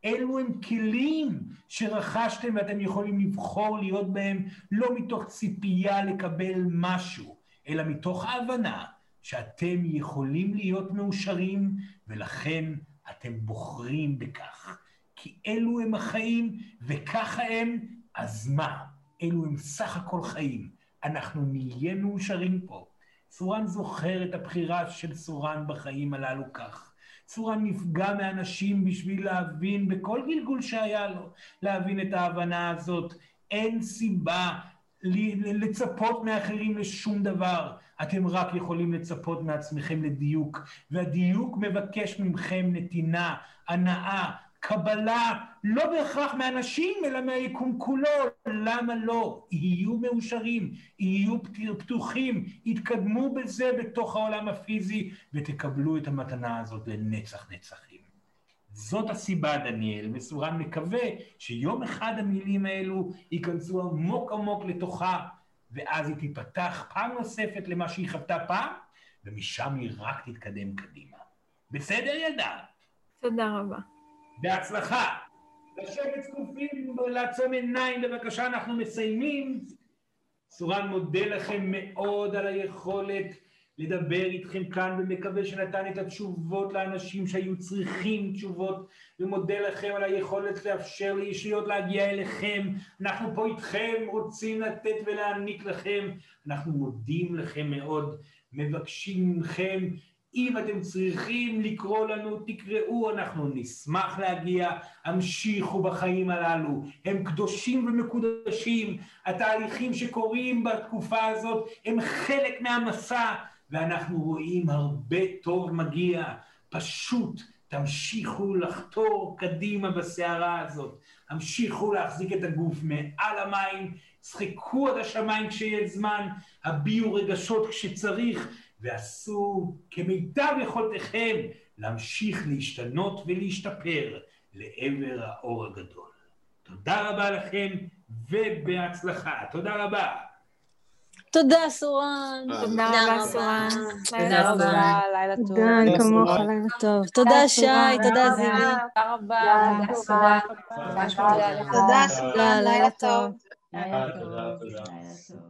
Speaker 1: אלו הם כלים שרכשתם ואתם יכולים לבחור להיות בהם לא מתוך ציפייה לקבל משהו, אלא מתוך ההבנה שאתם יכולים להיות מאושרים ולכן אתם בוחרים בכך. כי אלו הם החיים וככה הם, אז מה? אלו הם סך הכל חיים. אנחנו נהיה מאושרים פה. צורן זוכר את הבחירה של צורן בחיים הללו כך. צורן נפגע מאנשים בשביל להבין, בכל גלגול שהיה לו, להבין את ההבנה הזאת. אין סיבה לצפות מאחרים לשום דבר. אתם רק יכולים לצפות מעצמכם לדיוק, והדיוק מבקש מכם נתינה, הנאה, קבלה, לא בהכרח מאנשים, אלא מהיקום כולו. למה לא? יהיו מאושרים, יהיו פתוחים, יתקדמו בזה בתוך העולם הפיזי, ותקבלו את המתנה הזאת לנצח נצחים. זאת הסיבה, דניאל, וסורן מקווה שיום אחד המילים האלו ייכנסו עמוק עמוק לתוכה, ואז היא תיפתח פעם נוספת למה שהיא חוותה פעם, ומשם היא רק תתקדם קדימה. בסדר, ילדה?
Speaker 17: תודה רבה.
Speaker 1: בהצלחה. לשבת זקופים, לעצום עיניים, בבקשה, אנחנו מסיימים. סורן מודה לכם מאוד על היכולת לדבר איתכם כאן ומקווה שנתן את התשובות לאנשים שהיו צריכים תשובות ומודה לכם על היכולת לאפשר לישויות להגיע אליכם. אנחנו פה איתכם, רוצים לתת ולהעניק לכם. אנחנו מודים לכם מאוד, מבקשים מכם אם אתם צריכים לקרוא לנו, תקראו, אנחנו נשמח להגיע, המשיכו בחיים הללו, הם קדושים ומקודשים, התהליכים שקורים בתקופה הזאת הם חלק מהמסע, ואנחנו רואים הרבה טוב מגיע, פשוט תמשיכו לחתור קדימה בסערה הזאת, המשיכו להחזיק את הגוף מעל המים, צחקו עד השמיים כשיש זמן, הביעו רגשות כשצריך, ועשו כמיטב יכולתכם להמשיך להשתנות ולהשתפר לעבר האור הגדול. תודה רבה לכם ובהצלחה. תודה רבה.
Speaker 7: תודה, סורן.
Speaker 17: תודה רבה, סורן.
Speaker 7: תודה רבה, לילה טוב.
Speaker 19: תודה, כמוך, לילה טוב.
Speaker 7: תודה, שי, תודה, זילי.
Speaker 12: תודה רבה.
Speaker 19: תודה, סורן. תודה, סורן. לילה טוב.
Speaker 7: לילה טוב.